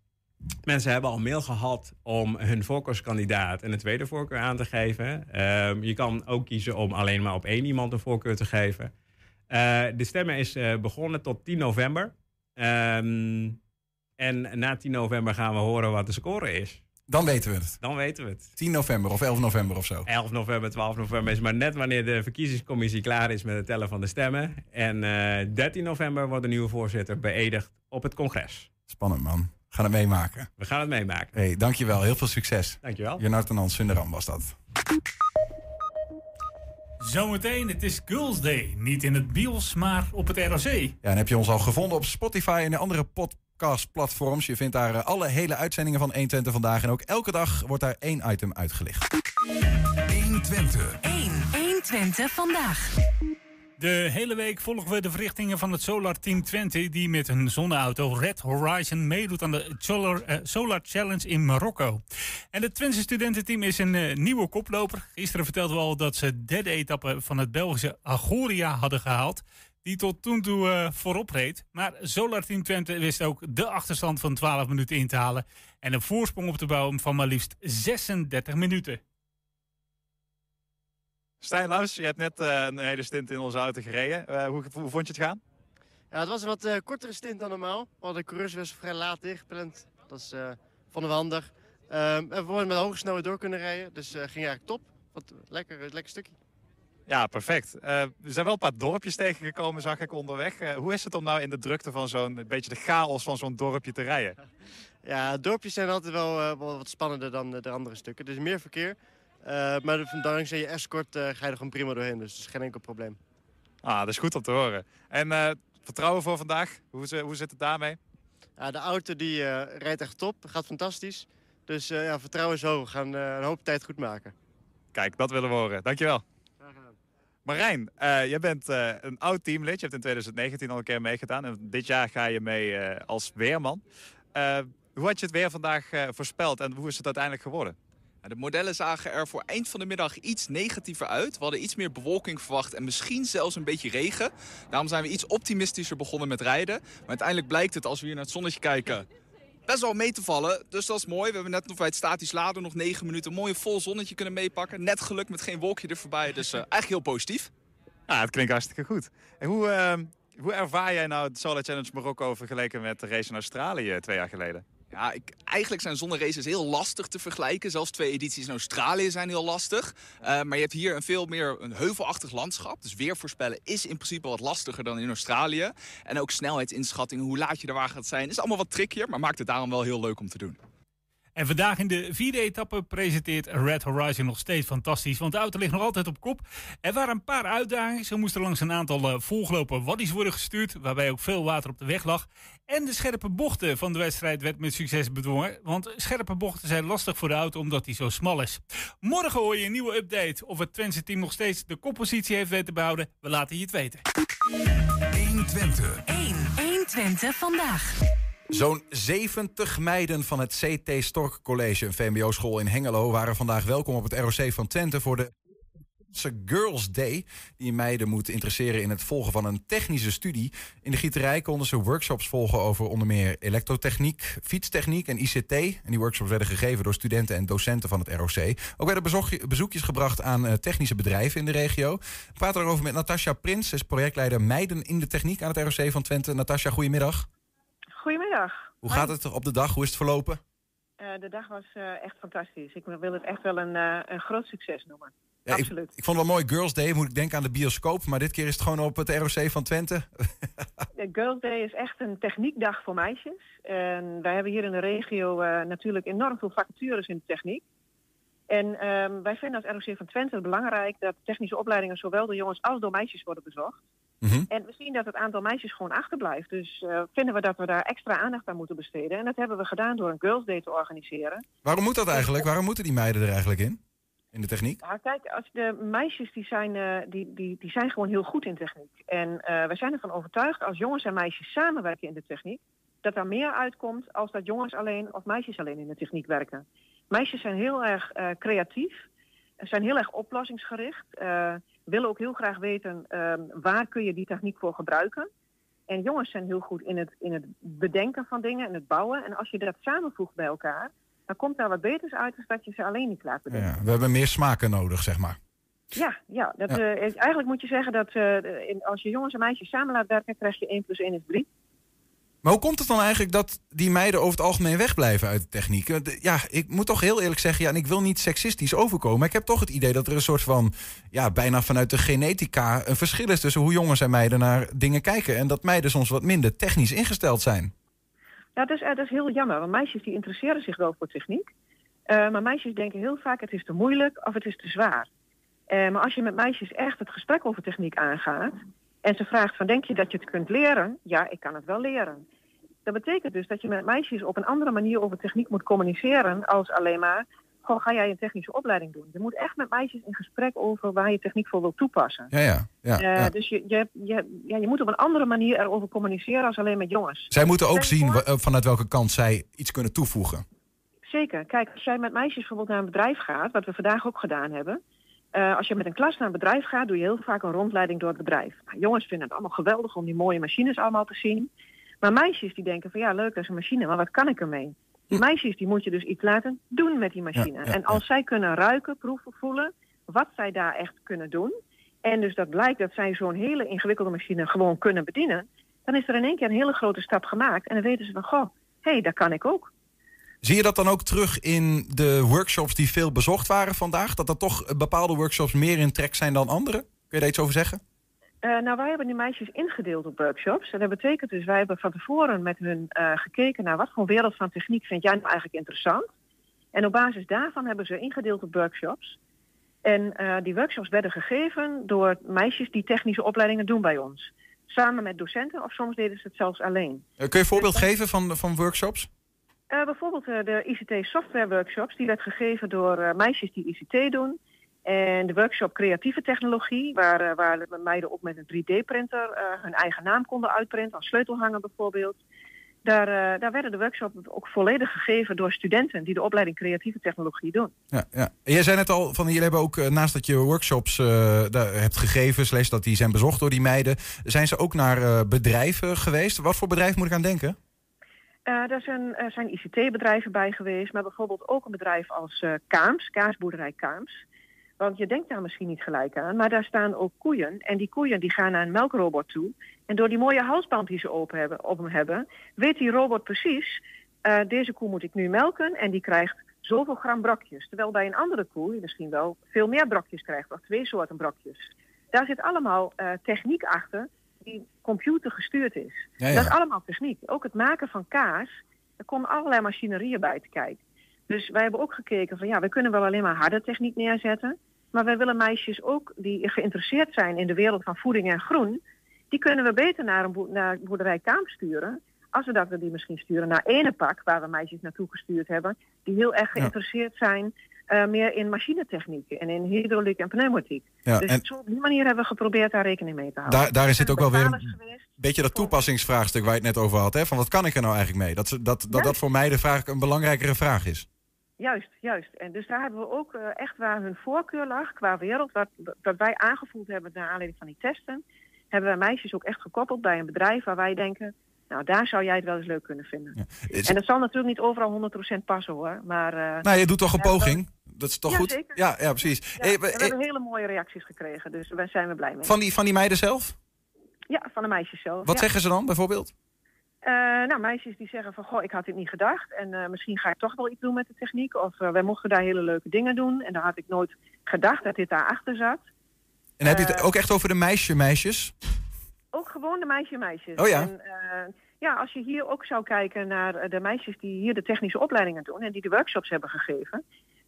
Mensen hebben al mail gehad om hun voorkeurskandidaat en een tweede voorkeur aan te geven. Ehm, je kan ook kiezen om alleen maar op één iemand een voorkeur te geven. Eh, de stemmen is begonnen tot 10 november. Ehm, en na 10 november gaan we horen wat de score is. Dan weten we het. Dan weten we het. 10 november of 11 november of zo. 11 november, 12 november is maar net wanneer de verkiezingscommissie klaar is met het tellen van de stemmen. En eh 13 november wordt de nieuwe voorzitter beëdigd op het congres. Spannend, man. gaan het meemaken. We gaan het meemaken. Hey, dankjewel. Heel veel succes. Dankjewel. Jonathan Hans Sunderam was dat. Zometeen, het is Girls Day. Niet in het bios, maar op het ROC. Ja, en heb je ons al gevonden op Spotify en de andere podcastplatforms. Je vindt daar eh, alle hele uitzendingen van 120 vandaag. En ook elke dag wordt daar één item uitgelicht. 120. 1. 120 vandaag. De hele week volgen we de verrichtingen van het Solar Team Twente... die met hun zonneauto Red Horizon meedoet aan de Solar, eh, Solar Challenge in Marokko. En het Twentse studententeam is een eh, nieuwe koploper. Gisteren vertelden we al dat ze de derde etappe van het Belgische Agoria hadden gehaald... die tot toen toe eh, voorop reed. Maar Solar Team Twente wist ook de achterstand van 12 minuten in te halen... en een voorsprong op te bouwen van maar liefst 36 minuten. Stijn Laus, je hebt net eh, een hele stint in onze auto gereden. Eh, hoe, hoe vond je het gaan? Ja, het was een wat eh, kortere stint dan normaal. We hadden de coureurs was vrij laat ingepland. Dat is, eh, vonden we handig. Ehm, en we met hoge snelheid door kunnen rijden. Dus eh, ging eigenlijk top. Wat lekker, lekker stukje. Ja, perfect. Eh, er zijn wel een paar dorpjes tegengekomen, zag ik onderweg. Eh, hoe is het om nou in de drukte van zo'n, beetje de chaos van zo'n dorpje te rijden? Ja, dorpjes zijn altijd wel, eh, wel wat spannender dan de andere stukken. Er is meer verkeer. Maar dankzij je escort ga je er gewoon prima doorheen. Dus dat is geen enkel probleem. Ah, dat is goed om te horen. En vertrouwen voor vandaag, hoe, hoe zit het daarmee? Ja, de auto die rijdt echt top. Gaat fantastisch. Dus ja, vertrouwen zo. We gaan een hoop tijd goed maken. Kijk, dat willen we horen. Dankjewel. Marijn, eh, jij bent eh, een oud teamlid. Je hebt in 2019 al een keer meegedaan. En dit jaar ga je mee eh, als weerman. Hoe had je het weer vandaag voorspeld en hoe is het uiteindelijk geworden? De modellen zagen er voor eind van de middag iets negatiever uit. We hadden iets meer bewolking verwacht en misschien zelfs een beetje regen. Daarom zijn we iets optimistischer begonnen met rijden. Maar uiteindelijk blijkt het, als we hier naar het zonnetje kijken, best wel mee te vallen. Dus dat is mooi. We hebben net nog bij het statisch laden nog negen minuten een mooie vol zonnetje kunnen meepakken. Net geluk met geen wolkje er voorbij. Dus eh, eigenlijk heel positief. Ja, het klinkt hartstikke goed. En hoe, eh, hoe ervaar jij nou de Solar Challenge Marokko vergeleken met de race in Australië eh, twee jaar geleden? Ja, ik, eigenlijk zijn zonneraces heel lastig te vergelijken. Zelfs twee edities in Australië zijn heel lastig. Eh, maar je hebt hier een veel meer een heuvelachtig landschap. Dus weer voorspellen is in principe wat lastiger dan in Australië. En ook snelheidsinschattingen, hoe laat je er waar gaat zijn, is allemaal wat trickier. Maar maakt het daarom wel heel leuk om te doen. En vandaag in de vierde etappe presenteert Red Horizon nog steeds fantastisch. Want de auto ligt nog altijd op kop. Er waren een paar uitdagingen. Ze moesten langs een aantal eh, volgelopen waddies worden gestuurd. Waarbij ook veel water op de weg lag. En de scherpe bochten van de wedstrijd werd met succes bedwongen. Want scherpe bochten zijn lastig voor de auto omdat die zo smal is. Morgen hoor je een nieuwe update. Of het Twentse team nog steeds de koppositie heeft weten te behouden. We laten je het weten. 120. 1. 120 vandaag. Zo'n 70 meiden van het CT Stork College, een VMBO-school in Hengelo, waren vandaag welkom op het ROC van Twente voor de Girls Day. Die meiden moeten interesseren in het volgen van een technische studie. In de gieterij konden ze workshops volgen over onder meer elektrotechniek, fietstechniek en ICT. En die workshops werden gegeven door studenten en docenten van het ROC. Ook werden bezoekje- bezoekjes gebracht aan eh, technische bedrijven in de regio. We praten erover met Natasja Prins, is projectleider Meiden in de Techniek aan het ROC van Twente. Natasja, goedemiddag. Goedemiddag. Hoe gaat het op de dag? Hoe is het verlopen? Eh, de dag was eh, echt fantastisch. Ik wil het echt wel een, eh, een groot succes noemen. Ja, Absoluut. ik vond het wel mooi Girls Day. Moet ik denken aan de bioscoop. Maar dit keer is het gewoon op het ROC van Twente. De Girls Day is echt een techniekdag voor meisjes. En wij hebben hier in de regio natuurlijk enorm veel vacatures in de techniek. En ehm, wij vinden als ROC van Twente belangrijk dat technische opleidingen zowel door jongens als door meisjes worden bezocht. En we zien dat het aantal meisjes gewoon achterblijft. Dus eh, vinden we dat we daar extra aandacht aan moeten besteden. En dat hebben we gedaan door een Girls Day te organiseren. Waarom moet dat eigenlijk? Waarom moeten die meiden er eigenlijk in? In de techniek? Ja, kijk, als de meisjes die zijn, eh, die, die, die zijn gewoon heel goed in techniek. En eh wij zijn ervan overtuigd als jongens en meisjes samenwerken in de techniek, dat daar meer uitkomt als dat jongens alleen of meisjes alleen in de techniek werken. Meisjes zijn heel erg creatief, zijn heel erg oplossingsgericht, willen ook heel graag weten ehm, waar kun je die techniek voor gebruiken. En jongens zijn heel goed in het, in het bedenken van dingen en het bouwen. En als je dat samenvoegt bij elkaar, dan komt daar wat beters uit dan dat je ze alleen niet klaar bedenkt. Ja, we hebben meer smaken nodig, zeg maar. Ja, ja, dat, Ja. eh, eigenlijk moet je zeggen dat eh, in, als je jongens en meisjes samen laat werken, krijg je 1 plus 1 is 3. Maar hoe komt het dan eigenlijk dat die meiden over het algemeen wegblijven uit de techniek? Eh, Ja, ik moet toch heel eerlijk zeggen, ja, en ik wil niet seksistisch overkomen. Maar ik heb toch het idee dat er een soort van, ja, bijna vanuit de genetica een verschil is tussen hoe jongens en meiden naar dingen kijken. En dat meiden soms wat minder technisch ingesteld zijn. Ja, dat is, eh, dat is heel jammer, want meisjes die interesseren zich wel voor techniek. Eh, maar meisjes denken heel vaak het is te moeilijk of het is te zwaar. Maar als je met meisjes echt het gesprek over techniek aangaat... en ze vraagt van denk je dat je het kunt leren? Ja, ik kan het wel leren. Dat betekent dus dat je met meisjes op een andere manier over techniek moet communiceren... als alleen maar, goh, ga jij een technische opleiding doen? Je moet echt met meisjes in gesprek over waar je techniek voor wilt toepassen. Ja, ja. ja, Eh, ja. Dus je, je, je, ja, je moet op een andere manier erover communiceren als alleen met jongens. Zij moeten ook zien eh, vanuit welke kant zij iets kunnen toevoegen. Zeker. Kijk, als jij met meisjes bijvoorbeeld naar een bedrijf gaat, wat we vandaag ook gedaan hebben. eh, als je met een klas naar een bedrijf gaat, doe je heel vaak een rondleiding door het bedrijf. Nou, jongens vinden het allemaal geweldig om die mooie machines allemaal te zien. Maar meisjes die denken van ja, leuk, dat is een machine, maar wat kan ik ermee? Die meisjes die moet je dus iets laten doen met die machine. Ja, ja, en als zij kunnen ruiken, proeven, voelen, wat zij daar echt kunnen doen. En dus dat blijkt dat zij zo'n hele ingewikkelde machine gewoon kunnen bedienen. Dan is er in één keer een hele grote stap gemaakt. En dan weten ze van, goh, hé, hey, dat kan ik ook. Zie je dat dan ook terug in de workshops die veel bezocht waren vandaag? Dat er toch bepaalde workshops meer in trek zijn dan andere? Kun je daar iets over zeggen? Eh, nou, wij hebben die meisjes ingedeeld op workshops. En dat betekent dus, wij hebben van tevoren met hun eh, gekeken naar wat voor wereld van techniek vind jij nou eigenlijk interessant. En op basis daarvan hebben ze ingedeeld op workshops. En eh, die workshops werden gegeven door meisjes die technische opleidingen doen bij ons. Samen met docenten of soms deden ze het zelfs alleen. Kun je een voorbeeld geven van, van workshops? Bijvoorbeeld de ICT software workshops, die werd gegeven door meisjes die ICT doen. En de workshop creatieve technologie, waar, eh, waar de meiden ook met een 3D-printer eh, hun eigen naam konden uitprinten, als sleutelhanger bijvoorbeeld. Daar, eh, daar werden de workshops ook volledig gegeven door studenten die de opleiding creatieve technologie doen. Ja, ja. En jij zei net al, van, jullie hebben ook naast dat je workshops daar hebt gegeven, slash dat die zijn bezocht door die meiden, zijn ze ook naar bedrijven geweest. Wat voor bedrijf moet ik aan denken? Daar zijn, er zijn ICT-bedrijven bij geweest, maar bijvoorbeeld ook een bedrijf als eh, Kaams, kaasboerderij Kaams. Want je denkt daar misschien niet gelijk aan, maar daar staan ook koeien. En die koeien die gaan naar een melkrobot toe. En door die mooie halsband die ze open hebben, op hem hebben, weet die robot precies, eh, deze koe moet ik nu melken en die krijgt zoveel gram brokjes. Terwijl bij een andere koe je misschien wel veel meer brokjes krijgt, of twee soorten brokjes. Daar zit allemaal eh, techniek achter die computergestuurd is. Ja, ja. Dat is allemaal techniek. Ook het maken van kaas, er komen allerlei machinerieën bij te kijken. Dus wij hebben ook gekeken van ja, we kunnen wel alleen maar harde techniek neerzetten. Maar wij willen meisjes ook die geïnteresseerd zijn in de wereld van voeding en groen. Die kunnen we beter naar een boer, naar boerderij Kaam sturen. Als we dat we die misschien sturen naar Enepak, waar we meisjes naartoe gestuurd hebben. Die heel erg geïnteresseerd zijn eh, meer in machinetechniek en in hydrauliek en pneumatiek. Ja, dus en- zo op die manier hebben we geprobeerd daar rekening mee te houden. Daar, daarin zit ook wel weer een beetje dat toepassingsvraagstuk waar je het net over had. Hè? Van wat kan ik er nou eigenlijk mee? Dat ze- dat, dat, dat voor mij de vraag een belangrijkere vraag is. Juist, juist. En dus daar hebben we ook eh, echt waar hun voorkeur lag qua wereld, wat, wat wij aangevoeld hebben naar aanleiding van die testen, hebben wij meisjes ook echt gekoppeld bij een bedrijf waar wij denken, nou daar zou jij het wel eens leuk kunnen vinden. Is- En dat zal natuurlijk niet overal 100% passen hoor, maar... eh, Nou, je doet toch een ja, poging? Dat is toch Ja, goed? zeker. Ja, ja, precies. Hey, we- hebben hele mooie reacties gekregen, dus daar zijn we blij mee. van, die, van die meiden zelf? Ja, van de meisjes zelf. Wat zeggen ze dan bijvoorbeeld? Eh, nou, meisjes die zeggen van, goh, ik had dit niet gedacht. En eh, misschien ga ik toch wel iets doen met de techniek. Of eh, wij mochten daar hele leuke dingen doen. En daar had ik nooit gedacht dat dit daarachter zat. En heb je het ook echt over de meisje-meisjes? Ook gewoon de meisje-meisjes. Oh ja. En, ja, als je hier ook zou kijken naar de meisjes die hier de technische opleidingen doen... en die de workshops hebben gegeven...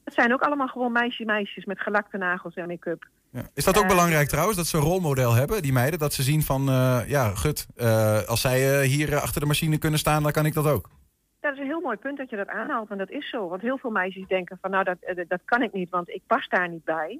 dat zijn ook allemaal gewoon meisje-meisjes met gelakte nagels en make-up. Ja. Is dat ook Eh, belangrijk trouwens, dat ze een rolmodel hebben, die meiden? Dat ze zien van, eh, ja, gut, eh, als zij hier achter de machine kunnen staan, dan kan ik dat ook. Dat is een heel mooi punt dat je dat aanhaalt, en dat is zo. Want heel veel meisjes denken van, nou, dat, dat kan ik niet, want ik pas daar niet bij.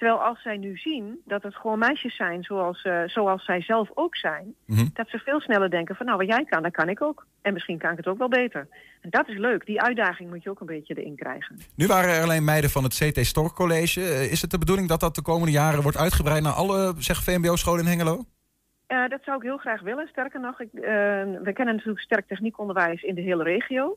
Terwijl als zij nu zien dat het gewoon meisjes zijn zoals, eh, zoals zij zelf ook zijn... Mhm. dat ze veel sneller denken van, nou, wat jij kan, dat kan ik ook. En misschien kan ik het ook wel beter. En dat is leuk. Die uitdaging moet je ook een beetje erin krijgen. Nu waren er alleen meiden van het CT Stork College. Eh, Is het de bedoeling dat dat de komende jaren wordt uitgebreid naar alle zeg, VMBO-scholen in Hengelo? Eh, dat zou ik heel graag willen. Sterker nog, ik, we kennen natuurlijk sterk techniekonderwijs in de hele regio.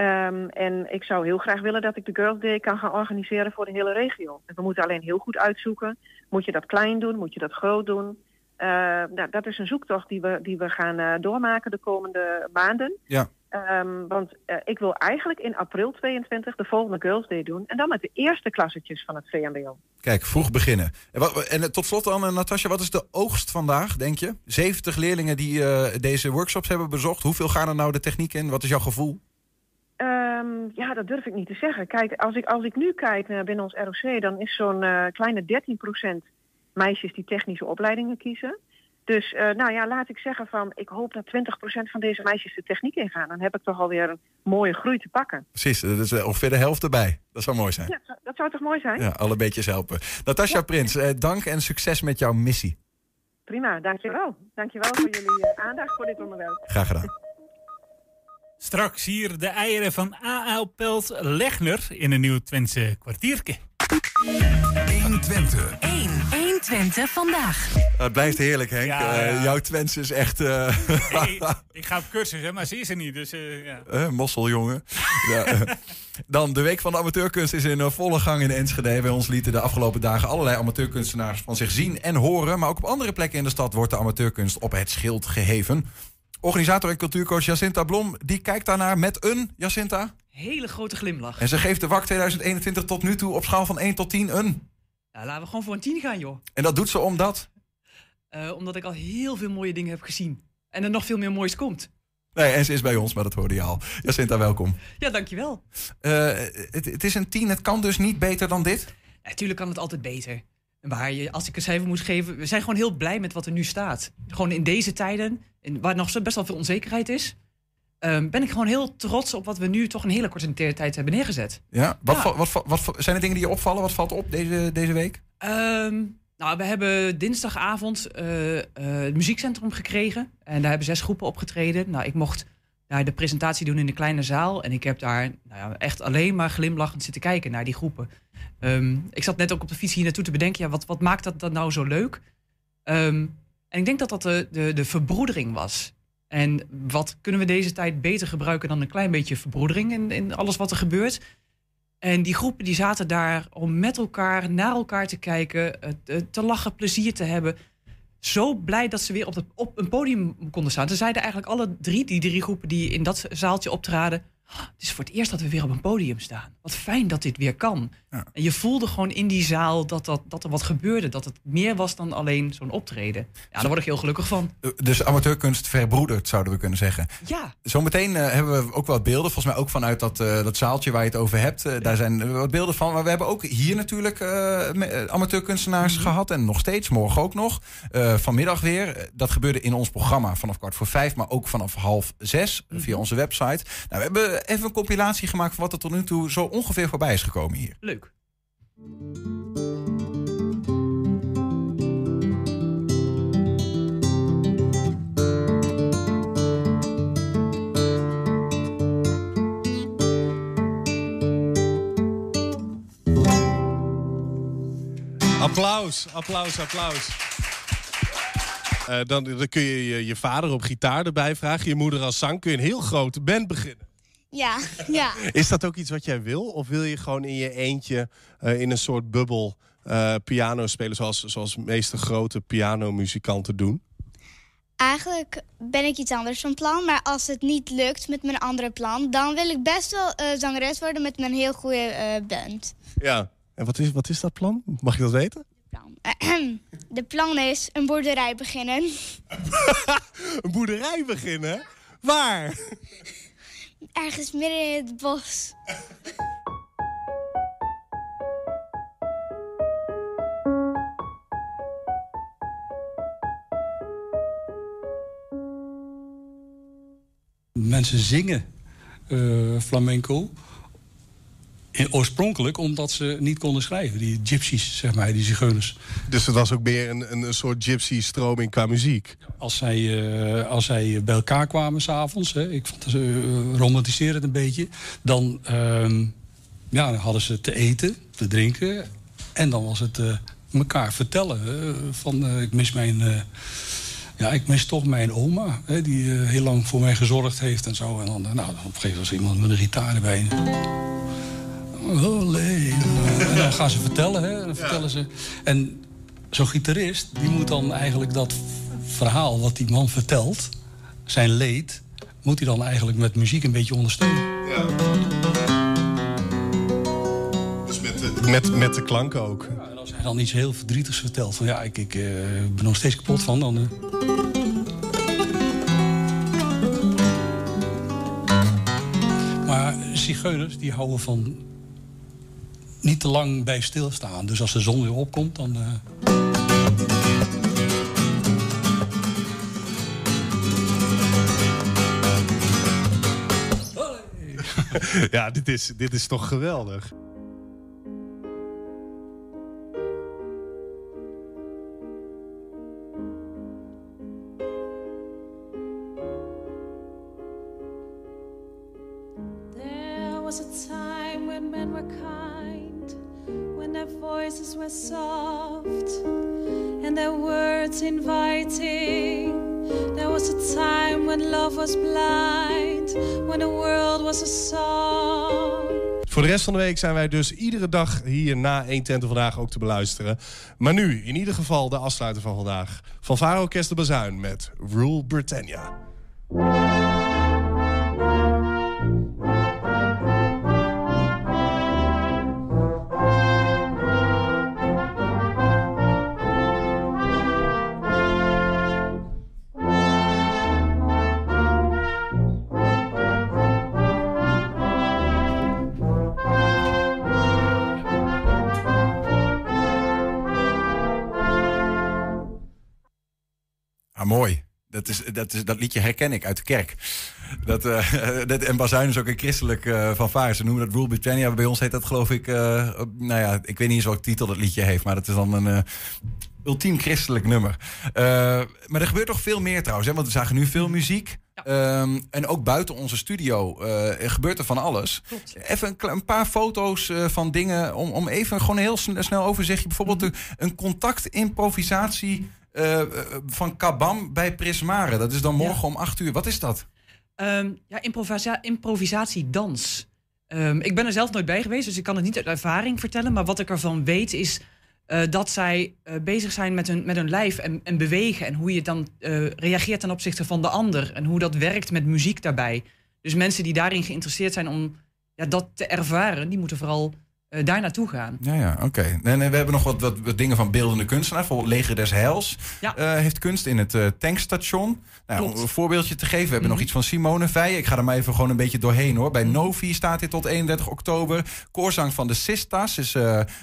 Ehm, en ik zou heel graag willen dat ik de Girls Day kan gaan organiseren voor de hele regio. We moeten alleen heel goed uitzoeken. Moet je dat klein doen? Moet je dat groot doen? Eh, nou, dat is een zoektocht die we, die we gaan eh, doormaken de komende maanden. Ja. Ehm, want eh, ik wil eigenlijk in april 22 de volgende Girls Day doen. En dan met de eerste klassetjes van het VMBO. Kijk, vroeg beginnen. En, wat, en eh, tot slot dan, Natasja, wat is de oogst vandaag, denk je? 70 leerlingen die deze workshops hebben bezocht. Hoeveel gaan er nou de techniek in? Wat is jouw gevoel? Ehm, ja, dat durf ik niet te zeggen. Kijk, als ik, als ik nu kijk naar binnen ons ROC, dan is zo'n eh, kleine 13% meisjes die technische opleidingen kiezen. Dus eh, nou ja, laat ik zeggen van, ik hoop dat 20% van deze meisjes de techniek ingaan. Dan heb ik toch alweer een mooie groei te pakken. Precies, dat is eh, ongeveer de helft erbij. Dat zou mooi zijn. Ja, dat- dat zou toch mooi zijn? Ja, alle beetjes helpen. Natasja Prins, dank en succes met jouw missie. Prima, dankjewel. Dankjewel voor jullie aandacht voor dit onderwerp. Graag gedaan. Straks hier de eieren van A.A. Pelt Legner in een nieuw Twentse kwartiertje. 1 Twente. 1. 1 Twente vandaag. het blijft heerlijk, Henk. Ja, Eh, jouw Twents is echt... eh, Hey, ik ga op cursus, hè, maar ze is er niet. Dus, eh, ja. Eh, mosseljongen. ja. Dan de Week van de Amateurkunst is in volle gang in Enschede. Bij ons lieten de afgelopen dagen allerlei amateurkunstenaars van zich zien en horen. Maar ook op andere plekken in de stad wordt de amateurkunst op het schild geheven. Organisator en cultuurcoach Jacinta Blom, die kijkt daarnaar met een, Jacinta. Hele grote glimlach. En ze geeft de WAK 2021 tot nu toe op schaal van 1 tot 10 een. Nou, laten we gewoon voor een 10 gaan, joh. En dat doet ze omdat... Eh, omdat ik al heel veel mooie dingen heb gezien. En er nog veel meer moois komt. Nee, en ze is bij ons, maar dat hoorde je al. Jacinta, welkom. Ja, dankjewel. Eh, het, het is een 10, het kan dus niet beter dan dit? Natuurlijk kan het altijd beter. Maar je, als ik een cijfer moet geven, we zijn gewoon heel blij met wat er nu staat. Gewoon in deze tijden, in, waar nog zo best wel veel onzekerheid is, ehm, ben ik gewoon heel trots op wat we nu toch een hele korte tijd hebben neergezet. Ja? Wat, Ja. wat, wat, zijn er dingen die je opvallen? Wat valt op deze, deze week? Ehm, nou, we hebben dinsdagavond eh, eh, het muziekcentrum gekregen. En daar hebben zes groepen opgetreden. Nou, ik mocht daar de presentatie doen in de kleine zaal. En ik heb daar nou ja, echt alleen maar glimlachend zitten kijken naar die groepen. Ehm, ik zat net ook op de fiets hier naartoe te bedenken, ja, wat, wat maakt dat dan nou zo leuk? En ik denk dat dat de, de, de verbroedering was. En wat kunnen we deze tijd beter gebruiken dan een klein beetje verbroedering in, in alles wat er gebeurt? En die groepen die zaten daar om met elkaar naar elkaar te kijken, te- lachen, plezier te hebben. Zo blij dat ze weer op, het, op een podium konden staan. Ze zeiden eigenlijk alle drie, die drie groepen die in dat zaaltje optraden... "Ah, het is voor het eerst dat we weer op een podium staan. Wat fijn dat dit weer kan. En je voelde gewoon in die zaal dat, dat, dat er wat gebeurde. Dat het meer was dan alleen zo'n optreden. Ja, daar word ik heel gelukkig van. Eh, Dus amateurkunst verbroederd, zouden we kunnen zeggen. Ja. Zometeen eh, hebben we ook wat beelden. Volgens mij ook vanuit dat, eh, dat zaaltje waar je het over hebt. Daar zijn wat beelden van. Maar we hebben ook hier natuurlijk amateurkunstenaars gehad. En nog steeds, morgen ook nog. Vanmiddag weer. Dat gebeurde in ons programma vanaf kwart voor vijf. Maar ook vanaf half zes via onze website. Nou, we hebben even een compilatie gemaakt van wat er tot nu toe zo ongeveer voorbij is gekomen hier. Leuk. Applaus, applaus, applaus. Eh, dan, dan kun je, je je vader op gitaar erbij vragen. Je moeder als zang. Kun je een heel grote band beginnen. Ja, ja. Is dat ook iets wat jij wil? Of wil je gewoon in je eentje eh, in een soort bubbel eh, piano spelen... zoals, zoals de meeste grote pianomuzikanten doen? Eigenlijk ben ik iets anders van plan. Maar als het niet lukt met mijn andere plan... dan wil ik best wel eh, zangeres worden met mijn heel goede band. Ja. En wat is, wat is dat plan? Mag ik dat weten? De plan is een boerderij beginnen. Een boerderij beginnen? Waar? Ergens midden in het bos. Mensen zingen eh, flamenco. Oorspronkelijk omdat ze niet konden schrijven. Die gypsies, zeg maar, die zigeuners. Dus het was ook meer een, een, soort gypsy-stroming qua muziek? Als zij, eh, als zij bij elkaar kwamen s'avonds, ik vond het, eh, romantiseer het een beetje... dan ehm, ja, dan hadden ze te eten, te drinken... en dan was het elkaar vertellen eh, van eh, ik mis mijn... ja, ik mis toch mijn oma, hè, die heel lang voor mij gezorgd heeft en zo. En dan, nou, op een gegeven moment was iemand met een gitaar erbij. Olé. En dan gaan ze vertellen, hè. Dan vertellen ze. En zo'n gitarist, die moet dan eigenlijk dat verhaal wat die man vertelt, zijn leed, moet hij dan eigenlijk met muziek een beetje ondersteunen. Ja. Dus met de, met, met de klanken ook. En als hij dan iets heel verdrietigs vertelt, van ja, ik, ik eh, ben er nog steeds kapot van, dan... eh. Maar zigeuners, die houden van niet te lang bij stilstaan. Dus als de zon weer opkomt, dan... eh, ja, dit is, dit is toch geweldig. Soft and their words inviting. There was a time when love was blind, when the world was a song. Voor de rest van de week zijn wij dus iedere dag hier na 120 vandaag ook te beluisteren. Maar nu in ieder geval de afsluiter van vandaag. Van Orkest de Bazuin met Rule Britannia. Dat, is, dat, is, dat liedje herken ik uit de kerk. Dat, eh, dat, en Bazuin is ook een christelijk uh, fanfare. Ze noemen dat Rule Britannia. Bij ons heet dat geloof ik... eh, nou ja, ik weet niet eens welke titel dat liedje heeft. Maar dat is dan een eh, ultiem christelijk nummer. Eh, maar er gebeurt toch veel meer trouwens. Hè? Want we zagen nu veel muziek. Ehm, en ook buiten onze studio eh, gebeurt er van alles. Even een, een paar foto's eh, van dingen. Om, om even gewoon een heel sn- snel overzichtje. Bijvoorbeeld een, een contactimprovisatie eh, eh, van Kabam bij Prismare. Dat is dan morgen om 8 uur. Wat is dat? Ehm, ja, improvisa improvisatiedans. Ehm, ik ben er zelf nooit bij geweest, dus ik kan het niet uit ervaring vertellen. Maar wat ik ervan weet is eh, dat zij bezig zijn met hun, met hun lijf en, en bewegen. En hoe je dan reageert ten opzichte van de ander. En hoe dat werkt met muziek daarbij. Dus mensen die daarin geïnteresseerd zijn om ja, dat te ervaren, die moeten vooral eh, daar naartoe gaan. Ja, ja, oké. En, en we hebben nog wat, wat, wat dingen van beeldende kunstenaar. Bijvoorbeeld Leger des Heils Ja. eh, heeft kunst in het eh, tankstation. Nou, om een voorbeeldje te geven. We hebben nog iets van Simone Veijen. Ik ga er maar even gewoon een beetje doorheen hoor. Bij Novi staat dit tot 31 oktober. Koorzang van de Sistas is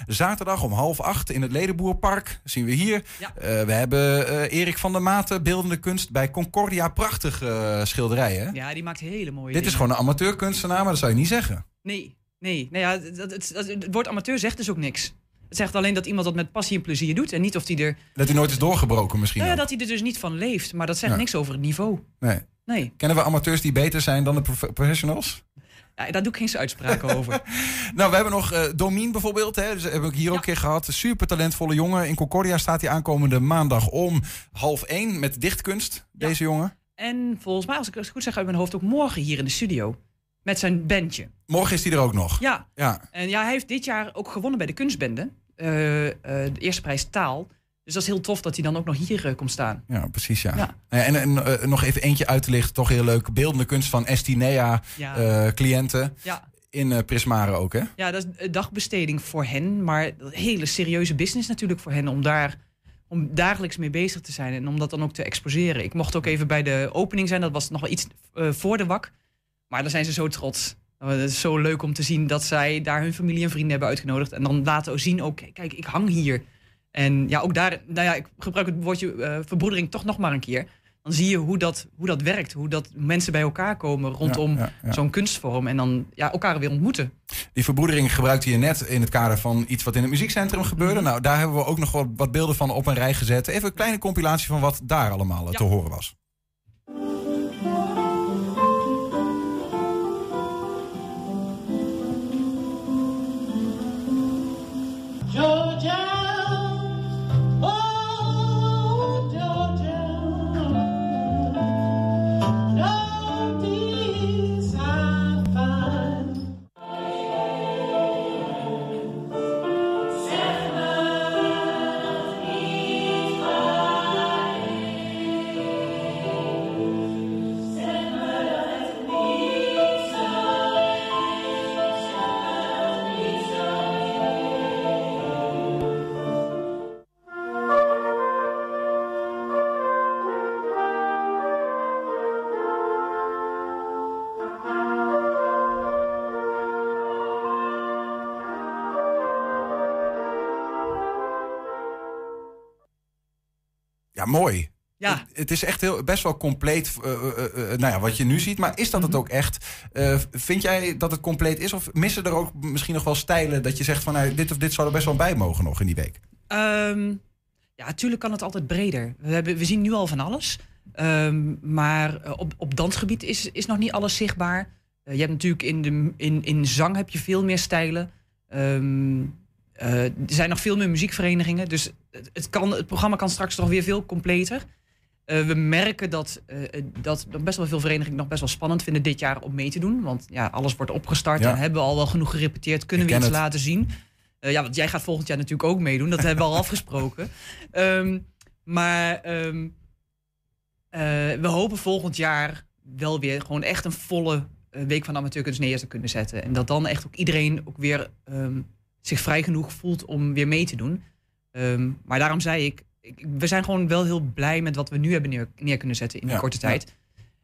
zaterdag om half acht in het Ledenboerpark. Dat zien we hier. Eh, we hebben Erik van der Maten, beeldende kunst bij Concordia. Prachtig eh, schilderij hè? Ja, die maakt hele mooie Dit is gewoon een amateurkunstenaar, maar dat zou je niet zeggen. Nee, nee. Nou ja, dat, het, dat- het woord amateur zegt dus ook niks. Het zegt alleen dat iemand dat met passie en plezier doet. En niet of hij er. Dat hij nooit is doorgebroken misschien Nou ja, dat hij er dus niet van leeft. Maar dat zegt Ja. niks over het niveau. Nee. Nee. Kennen we amateurs die beter zijn dan de prof- professionals? Ja, daar doe ik geen uitspraken over. Nou, we hebben nog eh Domien bijvoorbeeld. Hè. Dus hebben we hier ook een keer gehad. Super talentvolle jongen. In Concordia staat hij aankomende maandag om half één met dichtkunst. Deze jongen. En volgens mij, als ik het goed zeg uit mijn hoofd, ook morgen hier in de studio. Met zijn bandje. Morgen is hij er ook nog. Ja. Ja. En ja, hij heeft dit jaar ook gewonnen bij de kunstbende. Eh, eh, de eerste prijs taal. Dus dat is heel tof dat hij dan ook nog hier eh, komt staan. Ja, precies ja. Ja. Eh, En, en nog even eentje uit te lichten. Toch heel leuk. Beeldende kunst van Estinea Ja. cliënten. Ja. In Prismare ook hè? Ja, dat is een dagbesteding voor hen. Maar een hele serieuze business natuurlijk voor hen. Om daar om dagelijks mee bezig te zijn. En om dat dan ook te exposeren. Ik mocht ook even bij de opening zijn. Dat was nog wel iets voor de wak. Maar daar zijn ze zo trots. Het is zo leuk om te zien dat zij daar hun familie en vrienden hebben uitgenodigd. En dan laten zien, ook, kijk, ik hang hier. En ja, ook daar, nou ja, ik gebruik het woordje eh, verbroedering toch nog maar een keer. Dan zie je hoe dat, hoe dat werkt. Hoe dat mensen bij elkaar komen rondom Ja, ja, ja. zo'n kunstvorm. En dan ja, elkaar weer ontmoeten. Die verbroedering gebruikte je net in het kader van iets wat in het muziekcentrum gebeurde. Nou, daar hebben we ook nog wat, wat beelden van op een rij gezet. Even een kleine compilatie van wat daar allemaal eh, te horen was. Ja, mooi. Ja. Het, het is echt heel, best wel compleet, eh, eh, eh, nou ja, wat je nu ziet. Maar is dat het ook echt? Vind jij dat het compleet is? Of missen er ook misschien nog wel stijlen dat je zegt van... Nou, dit of dit zou er best wel bij mogen nog in die week? Ehm, ja, natuurlijk kan het altijd breder. We, hebben, we zien nu al van alles. Ehm, maar op, op dansgebied is, is nog niet alles zichtbaar. Je hebt natuurlijk in, de, in, in zang heb je veel meer stijlen. Ehm, eh, er zijn nog veel meer muziekverenigingen. Dus het, kan, het programma kan straks toch weer veel completer. Eh, we merken dat, eh, dat best wel veel verenigingen nog best wel spannend vinden dit jaar om mee te doen. Want ja, alles wordt opgestart Ja. en hebben we al wel genoeg gerepeteerd. Kunnen we iets het. laten zien? Ja, want jij gaat volgend jaar natuurlijk ook meedoen. Dat hebben we al afgesproken. Ehm, maar ehm, eh, we hopen volgend jaar wel weer gewoon echt een volle week van amateurkunst neer te kunnen zetten. En dat dan echt ook iedereen ook weer ehm, zich vrij genoeg voelt om weer mee te doen. Ehm, maar daarom zei ik, ik, we zijn gewoon wel heel blij met wat we nu hebben neer, neer kunnen zetten in die Ja, korte ja. tijd.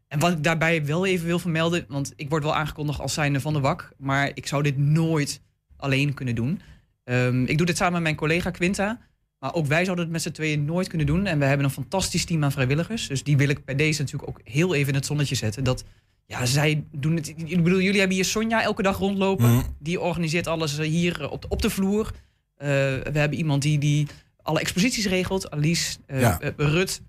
En wat ik daarbij wel even wil vermelden, want ik word wel aangekondigd als zijnde van de WAK, maar ik zou dit nooit alleen kunnen doen. Ehm, ik doe dit samen met mijn collega Quinta, maar ook wij zouden het met z'n tweeën nooit kunnen doen. En we hebben een fantastisch team aan vrijwilligers, dus die wil ik bij deze natuurlijk ook heel even in het zonnetje zetten. Dat ja, zij doen het. Ik bedoel, jullie hebben hier Sonja elke dag rondlopen. Mhm. Die organiseert alles eh, hier eh, op de, op de vloer. Eh, we hebben iemand die, die alle exposities regelt. Alice, Ja. Rut.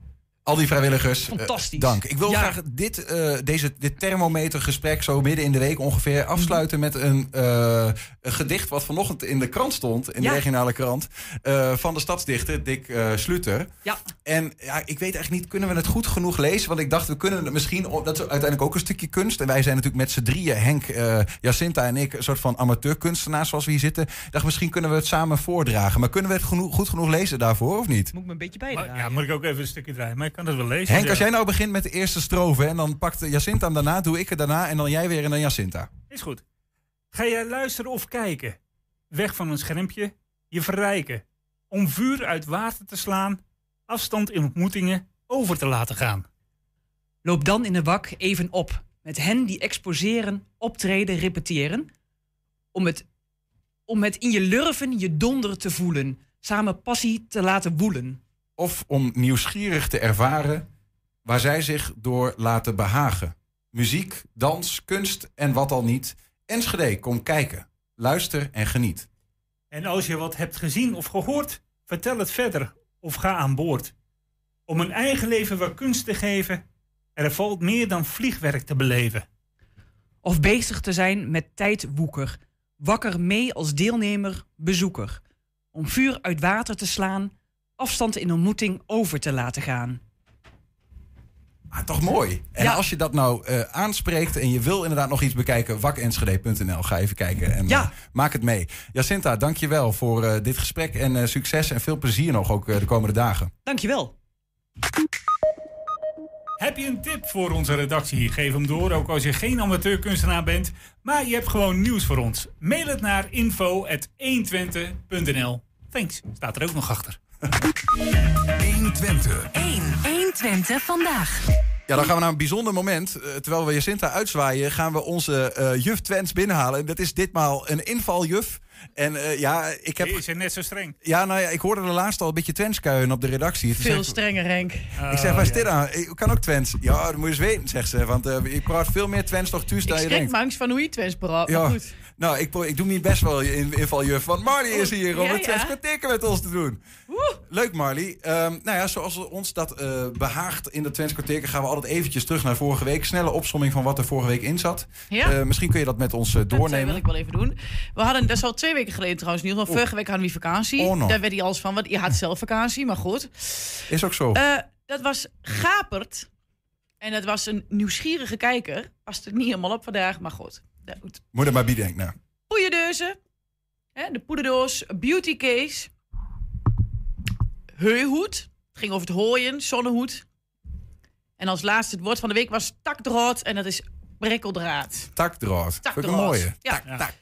Al die vrijwilligers. eh, Fantastisch. dank. Ik wil Ja. graag dit, eh, deze, dit thermometergesprek zo midden in de week ongeveer afsluiten met een, eh, een gedicht wat vanochtend in de krant stond, in Ja. de regionale krant, eh, van de stadsdichter Dick Sluter. Ja. En ja, ik weet eigenlijk niet, kunnen we het goed genoeg lezen? Want ik dacht, we kunnen het misschien, dat is uiteindelijk ook een stukje kunst. En wij zijn natuurlijk met z'n drieën, Henk, eh, Jacinta en ik, een soort van amateurkunstenaars zoals we hier zitten. Ik dacht, misschien kunnen we het samen voordragen. Maar kunnen we het genoeg, goed genoeg lezen daarvoor, of niet? Moet ik me een beetje bij. Maar, ja, moet ik ook even een stukje draaien. Maar ik kan het wel lezen. Henk, Ja. als jij nou begint met de eerste strofe en dan pakt Jacinta hem daarna, doe ik het daarna en dan jij weer en dan Jacinta. Is goed. Ga jij luisteren of kijken? Weg van een schermpje, je verrijken. Om vuur uit water te slaan, afstand in ontmoetingen over te laten gaan. Loop dan in de wak even op. Met hen die exposeren, optreden, repeteren. Om het, om het in je lurven je donder te voelen. Samen passie te laten woelen. Of om nieuwsgierig te ervaren waar zij zich door laten behagen. Muziek, dans, kunst en wat al niet. Enschede, kom kijken. Luister en geniet. En als je wat hebt gezien of gehoord, vertel het verder of ga aan boord. Om een eigen leven wat kunst te geven, er valt meer dan vliegwerk te beleven. Of bezig te zijn met tijdwoeker. Wakker mee als deelnemer, bezoeker. Om vuur uit water te slaan. Afstand in ontmoeting over te laten gaan. Ah, toch mooi. En Ja. als je dat nou eh, aanspreekt en je wil inderdaad nog iets bekijken, wakenschede.nl. Ga even kijken en Ja. eh, maak het mee. Jacinta, dankjewel voor eh, dit gesprek en eh, succes en veel plezier nog ook de komende dagen. Dankjewel. Heb je een tip voor onze redactie? Geef hem door, ook als je geen amateurkunstenaar bent. Maar je hebt gewoon nieuws voor ons. Mail het naar info.120.nl. Thanks, staat er ook nog achter. 120. 1. 120 vandaag. Ja, dan gaan we naar een bijzonder moment. Eh, terwijl we Jacinta uitzwaaien, gaan we onze eh, juf Twents binnenhalen. En dat is ditmaal een invaljuf. En eh, ja, ik heb... Is net zo streng? Ja, nou ja, ik hoorde er laatst al een beetje Twents kuien op de redactie. Toen Veel strenger, Henk. Ik zeg, waar is dit aan? Ik kan ook Twents. Ja, dat moet je eens weten, zegt ze. Want ik praat veel meer Twents nog thuis dan Ik je schrik angst van hoe je Twents praat. Ja, Maar goed. Nou, ik, ik doe mijn best wel in invaljuf. Want Marley is hier om het ja. met ons te doen. Leuk, Marley. Ehm, nou ja, zoals ons dat eh, behaagt in de Twents gaan we altijd eventjes terug naar vorige week. Snelle opsomming van wat er vorige week in zat. Ja. Eh, misschien kun je dat met ons Dat eh, doornemen. wil ik wel even doen. We hadden, dat is al twee weken geleden trouwens niet. Want vorige week hadden we vakantie. Oh. Daar werd hij alles van. Want je had zelf vakantie, maar goed. Is ook zo. Dat was Gapert. En dat was een nieuwsgierige kijker. Past het niet helemaal op vandaag, maar goed. Goed. Moet er maar bieden, denk ik. Nou. Poeierdeuzen. Hè, de poederdoos. Beauty case. Heuhoed. Het ging over het hooien. Zonnehoed. En als laatste het woord van de week was takdraad. En dat is prikkeldraad. Takdraad. Vind ik een Takdraad. mooie. Ja. Tak.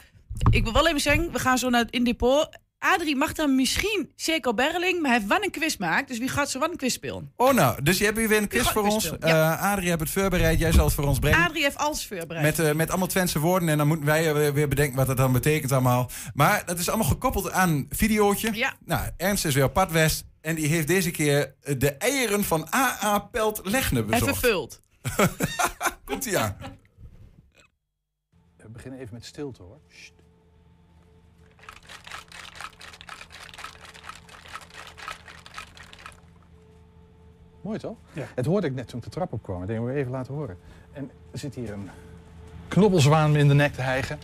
Ik wil wel even zeggen, we gaan zo naar het in depot. Adrie mag dan misschien zeker Berling, maar hij heeft wel een quiz gemaakt. Dus wie gaat zo wel een quiz spelen? Oh nou, dus je hebt hier weer een quiz voor quiz ons. ja. Eh, Adrie hebt het voorbereid. Jij zal het voor ons brengen. Adrie heeft alles voorbereid. Met, eh, met allemaal Twentse woorden. En dan moeten wij weer bedenken wat dat dan betekent allemaal. Maar dat is allemaal gekoppeld aan een videootje. Ja. Nou, Ernst is weer op pad west. En die heeft deze keer de eieren van AA Pelt Legne En bezocht. vervuld. Komt ie aan. We beginnen even met stilte hoor. Sst. Mooi toch? Het hoorde ik net toen ik de trap opkwam. Ik denk, we even laten horen. En er zit hier een knobbelzwaan in de nek te hijgen.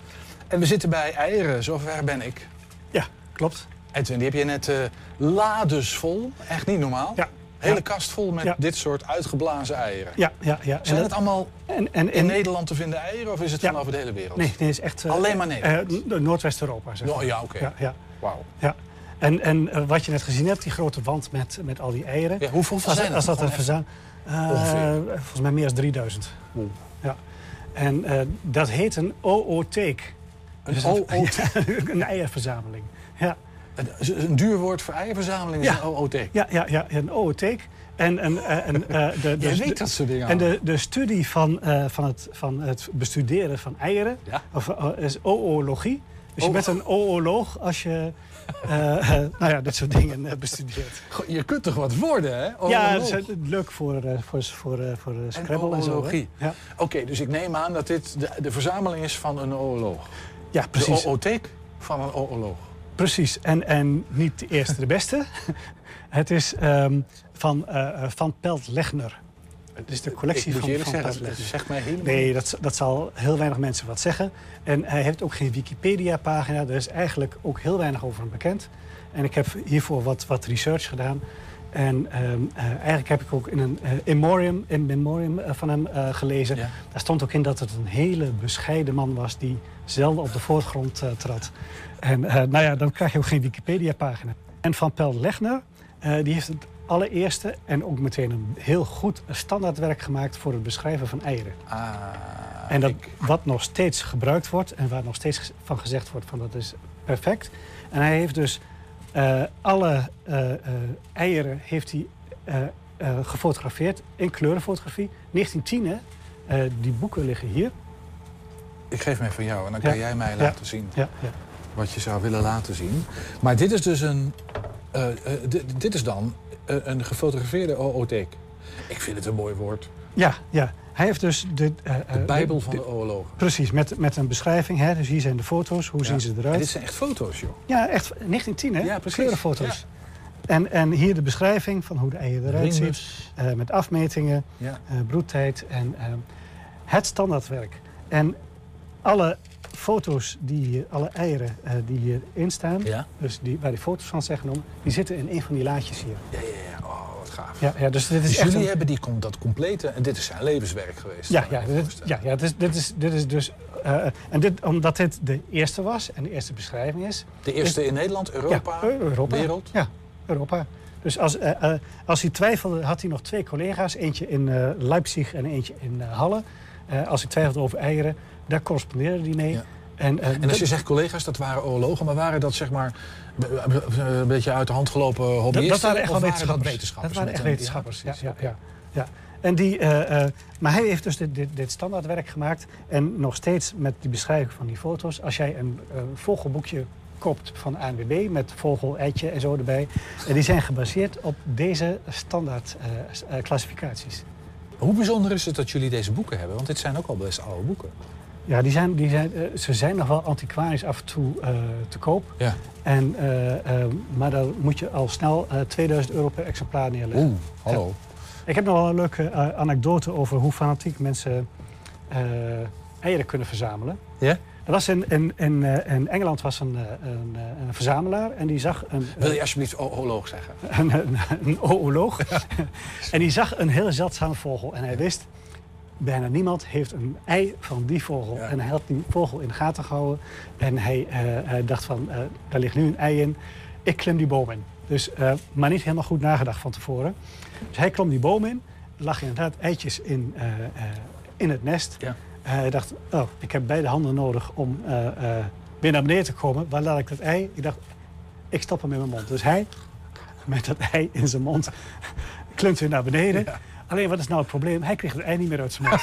En we zitten bij eieren, zover ben ik. Ja, klopt. Edwin, die heb je net eh lades vol. Echt niet normaal. Ja. Hele Ja. kast vol met Ja. dit soort uitgeblazen eieren. Ja, ja, ja. Zijn En het allemaal en, en, in Nederland te vinden eieren of is het van over de hele wereld? Nee, nee, is echt... eh, Alleen maar Nederland? eh, no- Noordwest-Europa, zeg maar. ja, oké. Ja, ja. Wauw. Ja. En, en eh, wat je net gezien hebt, die grote wand met, met al die eieren. Ja, hoeveel zijn het als dat een verzamel... Ongeveer. volgens mij meer dan 3000. Ja. En eh, dat heet een ootheek. Een Dus ootheek? een eierverzameling. Ja. Een, duur woord voor eierverzameling is Ja. een OOT. Ja, ja, ja, een ootheek. En, en, eh, en, eh, de, de, weet dat soort dingen En de, de studie van, eh, van, het, van het bestuderen van eieren of, eh, is oologie. Dus je Oh. bent een ooloog als je eh, nou ja, dit soort dingen eh, bestudeert. Goh, Je kunt toch wat worden, hè? Ja, dat is leuk voor, voor, voor, voor En Scrabble en zo. Ja. Oké, dus ik neem aan dat dit de, de verzameling is van een ooloog. Ja, precies. De ootheek van een ooloog. Precies. En, en niet de eerste de beste. Het is ehm, van, van Pelt Legner. Het is de collectie Ik van Van zeggen, Legner. zegt mij helemaal Nee, dat, dat zal heel weinig mensen wat zeggen. En hij heeft ook geen Wikipedia-pagina. Er is eigenlijk ook heel weinig over hem bekend. En ik heb hiervoor wat, wat research gedaan. En ehm, eh, eigenlijk heb ik ook in een eh, in memoriam, in memoriam eh, van hem gelezen. Daar stond ook in dat het een hele bescheiden man was... die zelden op de voorgrond trad. En nou ja, dan krijg je ook geen Wikipedia-pagina. En Van Pelt Legner, eh, die heeft het allereerste... en ook meteen een heel goed standaardwerk gemaakt... voor het beschrijven van eieren. Ah, En dat, wat nog steeds gebruikt wordt en waar nog steeds van gezegd wordt van dat is perfect. En hij heeft dus eh, alle eh, eh, eieren heeft hij, gefotografeerd in kleurenfotografie. 1910 hè, die boeken liggen hier. Ik geef hem even van jou en dan Ja. kan jij mij Ja. laten zien Ja, ja. wat je zou willen laten zien. Maar dit is dus een. dit is dan eh, een gefotografeerde ootheek. Ik vind het een mooi woord. Ja, ja. Hij heeft dus de, eh, De eh, Bijbel van de- de oorlogen. Precies, met, met een beschrijving. Hè? Dus hier zijn de foto's, hoe zien ze eruit? En dit zijn echt foto's, joh. Ja, echt 1910 hè? Ja, precies. Kleurenfoto's. En, en hier de beschrijving van hoe de eieren eruit eh, met afmetingen, Ja. broedtijd en het standaardwerk. En alle foto's, die alle eieren eh, die hierin staan, Ja. dus die, waar die foto's van zijn genomen, die zitten in een van die laadjes hier. Ja, ja, ja. Oh, wat gaaf. Ja, ja dus dit is Dus echt jullie een- hebben die, dat complete... En dit is zijn levenswerk geweest. Ja, ja, dit, ja, ja dit, is, dit, is, dit is dus. eh, en dit, omdat dit de eerste was en de eerste beschrijving is. De eerste is- in Nederland, Europa, ja, Eu- Europa, wereld? Ja, Europa. Dus als, eh, eh, als hij twijfelde, had hij nog twee collega's. Eentje in eh, Leipzig en eentje in eh, Halle. Eh, als hij twijfelde over eieren, daar correspondeerde hij mee. En, eh, En als je zegt collega's, dat waren oorlogen, maar waren dat zeg maar een beetje uit de hand gelopen hobbyisten? Dat, dat waren echt wel wetenschappers. Dat wetenschappers Dat waren echt wetenschappers. Ja, ja, ja, ja. En die, eh, eh, maar hij heeft dus dit, dit, dit standaardwerk gemaakt. En nog steeds met die beschrijving van die foto's. Als jij een vogelboekje koopt van ANWB met vogel, eitje en zo erbij. En die zijn gebaseerd op deze standaard s- klassificaties. Hoe bijzonder is het dat jullie deze boeken hebben? Want dit zijn ook al best oude boeken. Ja, die zijn, die zijn, eh, ze zijn nog wel antiquarisch af en toe eh, te koop. Ja. En, eh, maar dan moet je al snel eh, 2000 euro per exemplaar neerleggen. Oeh, hallo. Ja. Ik heb nog wel een leuke anekdote over hoe fanatiek mensen eieren kunnen verzamelen. Ja? Er was in, in, in, in Engeland was een, een, een verzamelaar en die zag een... Wil je alsjeblieft oorlog zeggen? een, een, een ooloog. en die zag een heel zeldzame vogel. En hij wist, bijna niemand heeft een ei van die vogel. En hij had die vogel in de gaten gehouden. En hij, eh, hij dacht van, eh, daar ligt nu een ei in. Ik klim die boom in. Dus, eh, maar niet helemaal goed nagedacht van tevoren. Dus hij klom die boom in. Er lag inderdaad eitjes in, in het nest. Ja. Hij dacht, oh, ik heb beide handen nodig om weer naar beneden te komen. Waar laat ik dat ei? Ik dacht, ik stop hem in mijn mond. Dus hij, met dat ei in zijn mond, klimt weer naar beneden. Alleen, wat is nou het probleem? Hij kreeg het ei niet meer uit zijn mond.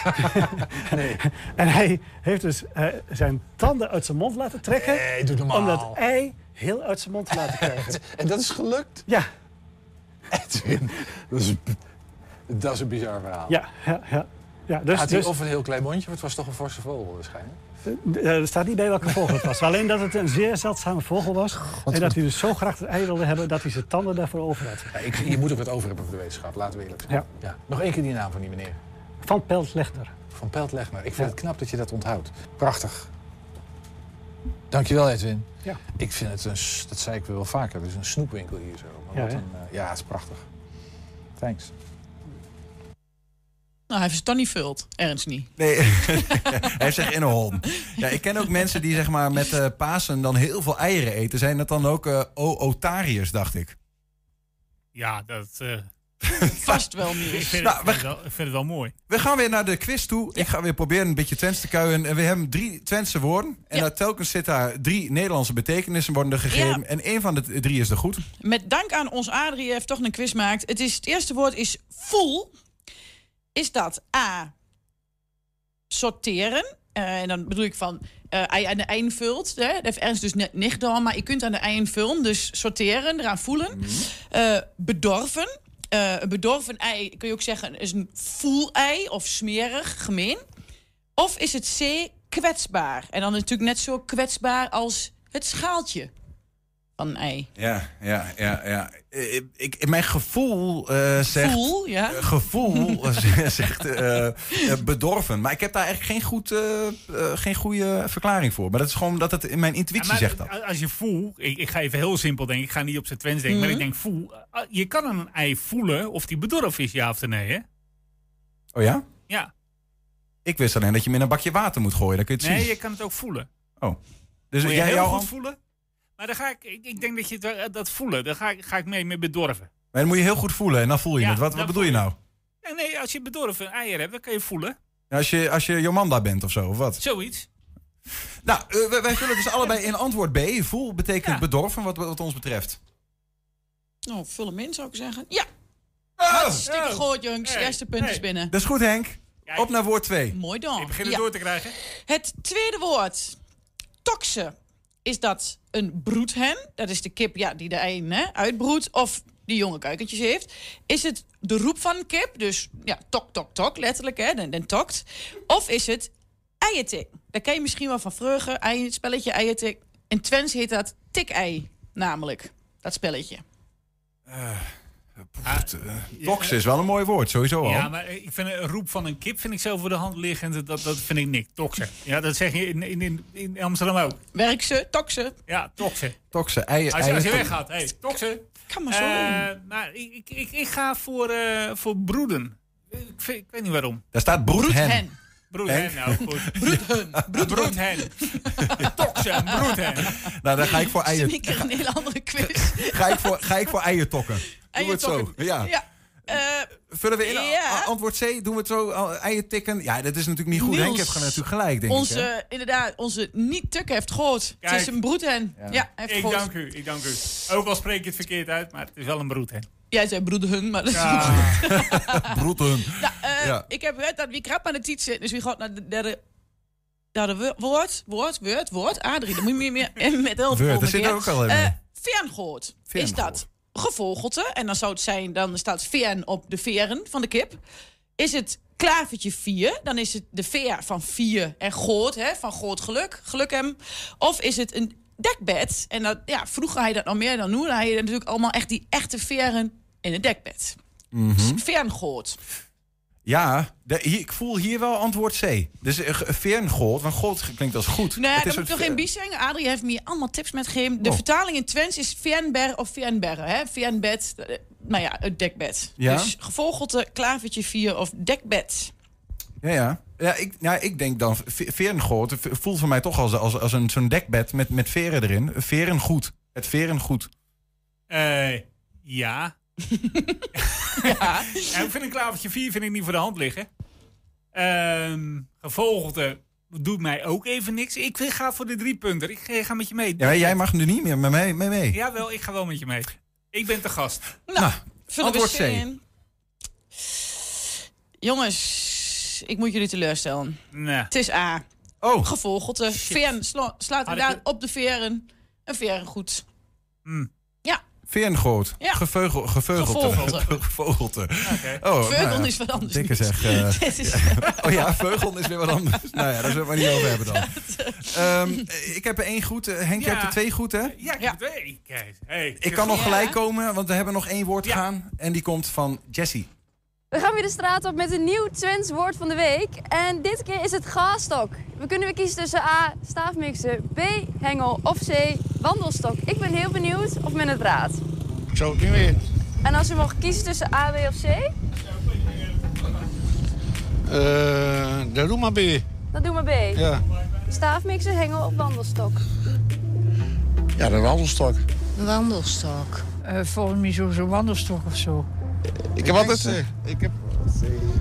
Nee. en hij heeft dus eh, zijn tanden uit zijn mond laten trekken... Nee, doe normaal. om dat ei heel uit zijn mond te laten krijgen. En dat is gelukt? Ja. Edwin, dat is, dat is een bizar verhaal. Ja, ja, ja. ja dus, Had hij dus, of een heel klein mondje, maar het was toch een forse vogel waarschijnlijk. Eh, er staat niet bij welke vogel het was. Alleen dat het een zeer zeldzame vogel was. En dat hij dus zo graag het ei wilde hebben dat hij zijn tanden daarvoor over had. Ja, ik, je moet ook wat over hebben voor de wetenschap, laten we eerlijk zijn. Ja. Nog één keer die naam van die meneer. Van Pelt Legner. Van Pelt Legner. Ik vind het knap dat je dat onthoudt. Prachtig. Dankjewel, Edwin. Ja. Ik vind het een, dat zei ik wel vaker, het is een snoepwinkel hier zo. Maar Ja, wat hè? een, eh, ja, het is prachtig. Thanks. Nou, hij heeft toch niet vult. Ernst niet. Nee, hij heeft zich ingeholpen. Ja, ik ken ook mensen die zeg maar met eh, Pasen dan heel veel eieren eten. Zijn dat dan ook eh o-otariërs, dacht ik? Ja, dat... eh, Vast wel ik, vind, Nou, het, we- ik vind het wel, ik vind het wel mooi. We gaan weer naar de quiz toe. Ik ga weer proberen een beetje Twents te kuien. En we hebben drie Twentse woorden. En daar telkens zit daar drie Nederlandse betekenissen worden er gegeven. Ja. En één van de drie is er goed. Met dank aan ons Adrie heeft toch een quiz gemaakt. Het, is, het eerste woord is voel. Is dat A. Sorteren. Eh, en dan bedoel ik van eh ei aan de eind vult. Hè? Dat heeft dus net niet gedaan. Maar je kunt aan de eind vullen. Dus sorteren, eraan voelen. Eh, bedorven. Een bedorven ei kun je ook zeggen is een voel-ei of smerig, gemeen. Of is het C. kwetsbaar. En dan natuurlijk net zo kwetsbaar als het schaaltje van een ei. Ja, ja, ja, ja. Eh, Ik, mijn gevoel eh, zegt... Voel, ja. eh, gevoel zegt eh, eh, bedorven. Maar ik heb daar eigenlijk geen, goed, eh, eh, geen goede verklaring voor. Maar dat is gewoon dat het in mijn intuïtie Ja, zegt dat. Als je voelt, ik, ik ga even heel simpel denken, ik ga niet op zijn Twents denken, maar Mhm. ik denk voel. eh, Je kan aan een ei voelen of die bedorven is, ja of nee, hè? Oh ja? Ja. Ik wist alleen dat je hem in een bakje water moet gooien. Dan kun je het Nee, zien. je kan het ook voelen. Oh. Dus jij heel jouw goed voelen. Maar dan ga ik, ik, ik denk dat je het, wel- dat voelen, daar ga ik, ga ik mee met bedorven. Maar dan moet je heel goed voelen en dan voel je Ja, het. Wat, wat bedoel je nou? Ja, nee, als je bedorven eieren hebt, dan kan je voelen. Als je, als je Jomanda bent of zo, of wat? Zoiets. Nou, eh, wij, wij vullen dus allebei in antwoord B. Voel betekent bedorven, wat, wat ons betreft. Nou, vul hem in, zou ik zeggen. Ja. Oh! Hartstikke goed, jongens. Hey, Eerste punt is binnen. Dat is goed, Henk. Op naar woord 2. Mooi dan. Ik begin het Ja. door te krijgen. Het tweede woord. Toxe. Is dat een broedhen? Dat is de kip ja, die de eieren hè, uitbroedt. Of die jonge kuikentjes heeft. Is het de roep van een kip? Dus ja, tok, tok, tok, letterlijk, hè, den, den tokt. Of is het eiertik? Daar ken je misschien wel van vreugde. Ei, het spelletje eiertik. In Twents heet dat tik-ei, namelijk. Dat spelletje. Tox is wel een mooi woord, sowieso al. Ja, maar ik vind een roep van een kip vind ik zo voor de hand liggend. Dat, dat vind ik niks. Toksen. Ja, dat zeg je in, in, in, in Amsterdam ook. Werk ze, toxe. Ja, toksen. Toxe, eieren. Als je, als je weggaat, hey, toksen. Kan maar zo. Eh, nou, ik, ik, ik, ga voor, eh, voor broeden. Ik, vind- ik weet niet waarom. Daar staat broedhen. Broedhen, nou goed. Broedhen. Broedhen. Toksen, broedhen. Nou, dan ga ik voor Dat is eieren. een keer een hele andere quiz. Ga ik voor, ga ik voor eiertokken. Doen we het zo? Ja. Ja. Eh, Vullen we in Ja. antwoord C? Doen we het zo? Eieren tikken? Ja, dat is natuurlijk niet goed. Niels, Henk heeft gewoon natuurlijk gelijk, denk onze, ik. Hè? inderdaad, onze niet-tuk heeft gehoord. Het is een broedhen. Ja, hij heeft Ik gehoord. dank u, ik dank u. Ook al spreek ik het verkeerd uit, maar het is wel een broedhen. Jij zei broedhen, maar dat is Ja. Broedhen. Nou, eh, Ja. Ik heb gehoord dat wie krap aan de tiet zit. Dus wie gaat naar de derde... Derde wo- woord, woord, woord, woord. Adrie, dan moet je meer, meer met heel Woord, daar zit er ook al in. Uh, Veerngoot. Is dat gevogelte? En dan zou het zijn, dan staat veern op de veren van de kip. Is het klavertje 4, dan is het de veer van 4 en goot, hè, van groot geluk, geluk hem. Of is het een dekbed? En dat, ja, vroeger had je dat nog meer dan nu. Dan had je natuurlijk allemaal echt die echte veren in het dekbed. Mhm. Veerngoot. Ja, de- hier, ik voel hier wel antwoord C. Dus uh, veerngoot, want God klinkt als goed. Nee, Het dat is moet ik nog geen bies zeggen. Adrie heeft me hier allemaal tips met gegeven. De Oh. vertaling in Twents is Vernber of Vernberre. Hè? Vernbed, eh, nou ja, het dekbed. Ja? Dus gevogelte, klavertje 4 of dekbed. Ja, ja. Ja, ik, ja, ik denk dan ve- verengoot. Het voelt voor mij toch als, als, als een, zo'n dekbed met, met veren erin. Verengoed. Het verengoed. Eh, ja. Ja. En ik vind een klavertje 4 vind ik niet voor de hand liggen. Ehm gevogelte doet mij ook even niks. Ik ga voor de drie punten. Ik ga- met je mee. Ja, jij mag nu niet meer met mij mee. mee. Jawel, ik ga wel met je mee. Ik ben te gast. Nou, antwoord C C. in. Jongens, ik moet jullie teleurstellen. Nee. Het is A. Oh. Gevogelte. Veren sla- slaat inderdaad op de veren. Een verengoed. Hmm. Ja. Veerngoot. Ja. Geveugel, geveugelte. Gevogelte. Oh, Veugel nou ja, is wat anders. Dikke zeg. eh. Is- oh ja, veugel is weer wat anders. nou ja, daar zullen we het maar niet over hebben dan. Ehm, ik heb er één goed. eh, Henk, je hebt er twee goed, hè? Ja, ik heb twee. Kijk, hey, Ik kan nog gelijk komen, want we hebben nog één woord gaan. En die komt van Jessie. We gaan weer de straat op met een nieuw Twents woord van de week. En dit keer is het gaastok. We kunnen weer kiezen tussen A, staafmixer, B, hengel of C, wandelstok. Ik ben heel benieuwd of men het raadt. Ik zou het niet weten. En als u mag kiezen tussen A, B of C, Eh, dat doe maar B. dan doen we B. Ja. Staafmixer, hengel of wandelstok. Ja, de wandelstok. Wandelstok. Eh, volgens mij zo'n zo wandelstok of zo. Ik heb altijd... Ik heb,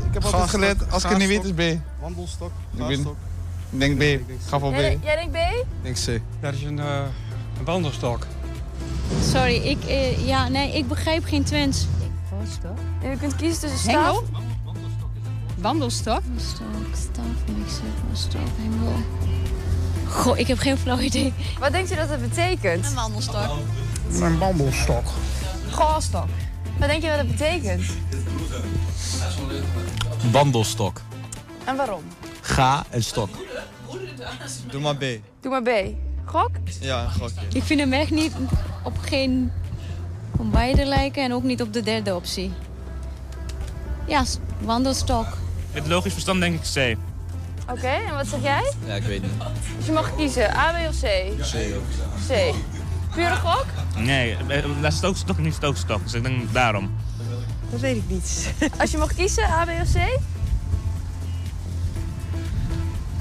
ik heb altijd geleerd, als ik het niet weet is B. Wandelstok, Ik, denk B. Ga voor B. Jij, denkt B? Ik denk C. Dat is een, eh, een wandelstok. Sorry, ik, eh, ja, nee, ik begrijp geen Twents. En u kunt kiezen tussen staaf... Hengel? Wandelstok? Stok, staafmixer, stok, hengel. Goh, ik heb geen flauw idee. Wat denkt u dat het betekent? Een wandelstok. Een wandelstok. Gaastok. Wat denk je wat het betekent? Wandelstok. En waarom? Ga en stok. Doe maar B. Doe maar B. Gok? Ja, een gokje. Ik vind hem echt niet op geen van beide lijken en ook niet op de derde optie. Ja, wandelstok. Het logisch verstand denk ik C. Oké, en wat zeg jij? Ja, ik weet niet. Dus je mag kiezen, A, B of C? C. C. Pure gok? Nee, eh, dat is ook stok niet stookstok, dus ik denk daarom. Dat weet ik niet. Als je mag kiezen, A, B of C?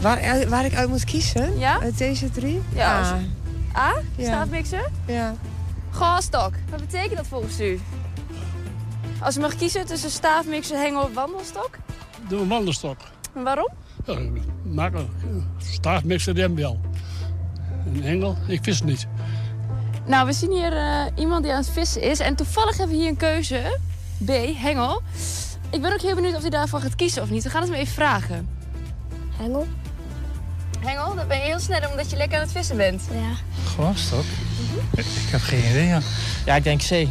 Waar, waar ik uit moet kiezen? Ja? Uit deze drie? Ja, A. je- A? Ja. Staafmixer? Ja. Gaastok. Wat betekent dat volgens u? Als je mag kiezen tussen staafmixer, hengel of wandelstok? Doe een wandelstok. En waarom? Ja, makkelijk. Staafmixer hem wel. Een hengel, ik vis niet. Nou, we zien hier eh, iemand die aan het vissen is. En toevallig hebben we hier een keuze. B, hengel. Ik ben ook heel benieuwd of hij daarvoor gaat kiezen of niet. We gaan het hem even vragen. Hengel? Hengel, dan ben je heel snel omdat je lekker aan het vissen bent. Ja. Glastok? Ik heb geen idee, ja. Ja, ik denk C.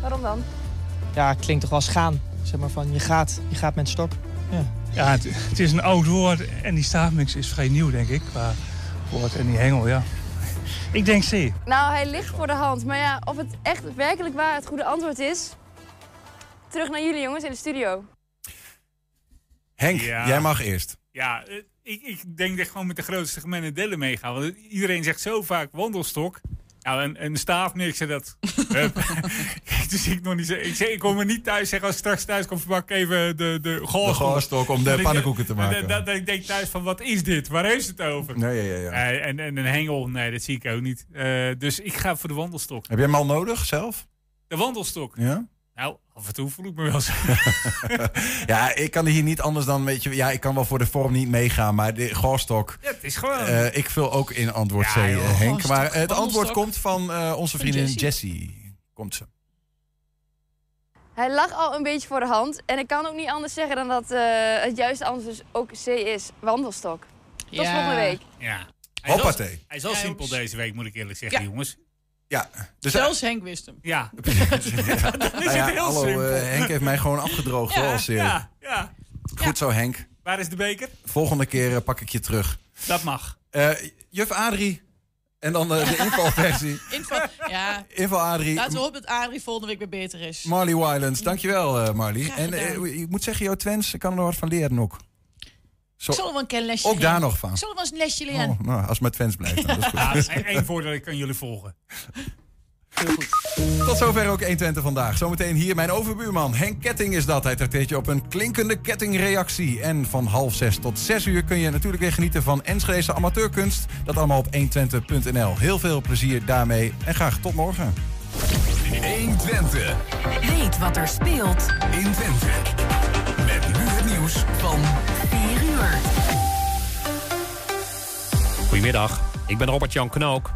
Waarom dan? Ja, klinkt toch wel schaam. Zeg maar van, je gaat, je gaat met stok. Ja. Ja, het, het is een oud woord en die staafmix is vrij nieuw, denk ik. Qua woord en die hengel, ja. Ik denk C. Nou, hij ligt voor de hand. Maar ja, of het echt werkelijk waar het goede antwoord is... Terug naar jullie jongens in de studio. Henk, Ja. jij mag eerst. Ja, eh, ik, ik denk dat ik gewoon met de grootste gemene delen meegaan. Want iedereen zegt zo vaak wandelstok. Nou, een, een staafmixer, dat... Hup. dus ik nog niet. Ik, zeg, ik kom er niet thuis zeggen als ik straks thuis kom, pak even de, de goorstok. om de Dat ik- pannenkoeken te maken. Dat, dat, dat ik denk thuis van, wat is dit? Waar heeft het over? Nee, ja, ja, ja. En, en een hengel, nee, dat zie ik ook niet. Eh, dus ik ga voor de wandelstok. Heb jij hem al nodig zelf? De wandelstok? Ja? Nou, af en toe voel ik me wel zo. ja, ik kan hier niet anders dan, weet je, ja, ik kan wel voor de vorm niet meegaan, maar de goorstok. Ja, het is gewoon... eh, ik vul ook in antwoord C, Ja, eh, joh, Henk. Maar het antwoord komt van eh, onze vriendin Jessie. Jessie. Komt ze. Hij lag al een beetje voor de hand. En ik kan ook niet anders zeggen dan dat eh, het juiste antwoord dus ook C is. Wandelstok. Tot Ja. volgende week. Ja. Hij is wel- Hoppatee. Hij is Ja, simpel deze week, moet ik eerlijk zeggen, Ja. jongens. Ja, dus Zelfs Henk wist hem. Ja. Nou ja, heel hallo, simpel. eh, Henk heeft mij gewoon afgedroogd, Ja, hoor, als, eh, ja, ja. Goed zo, Henk. Waar is de beker? Volgende keer eh, pak ik je terug. Dat mag. Eh, juf Adrie. En dan eh, de invalversie. Inval, ja. Inval Adrie. Laten we hopen dat Adrie volgende week weer beter is. Marley Wylands, dankjewel uh, Marley. En ik moet zeggen, jouw Twents, ik kan er nog wat van leren ook. Zo, er wel een keer een lesje ook leren. daar nog van. Er wel eens een lesje leren. Oh, nou, als het met Twents blijft, dan, dat is Ja, goed. voordeel, ik kan jullie volgen. Tot zover ook 120 vandaag. Zometeen hier mijn overbuurman Henk Ketting is dat. Hij trakteert je op een klinkende kettingreactie. En van half zes tot zes uur kun je natuurlijk weer genieten van Enschedese amateurkunst. Dat allemaal op 120.nl. Heel veel plezier daarmee en graag tot morgen. 120. Weet wat er speelt in Twente. Met nu het nieuws van 4 uur. Goedemiddag, ik ben Robert-Jan Knook.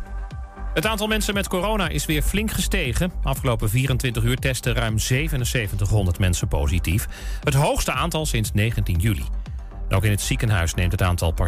Het aantal mensen met corona is weer flink gestegen. Afgelopen 24 uur testen ruim 7700 mensen positief. Het hoogste aantal sinds 19 juli. Ook in het ziekenhuis neemt het aantal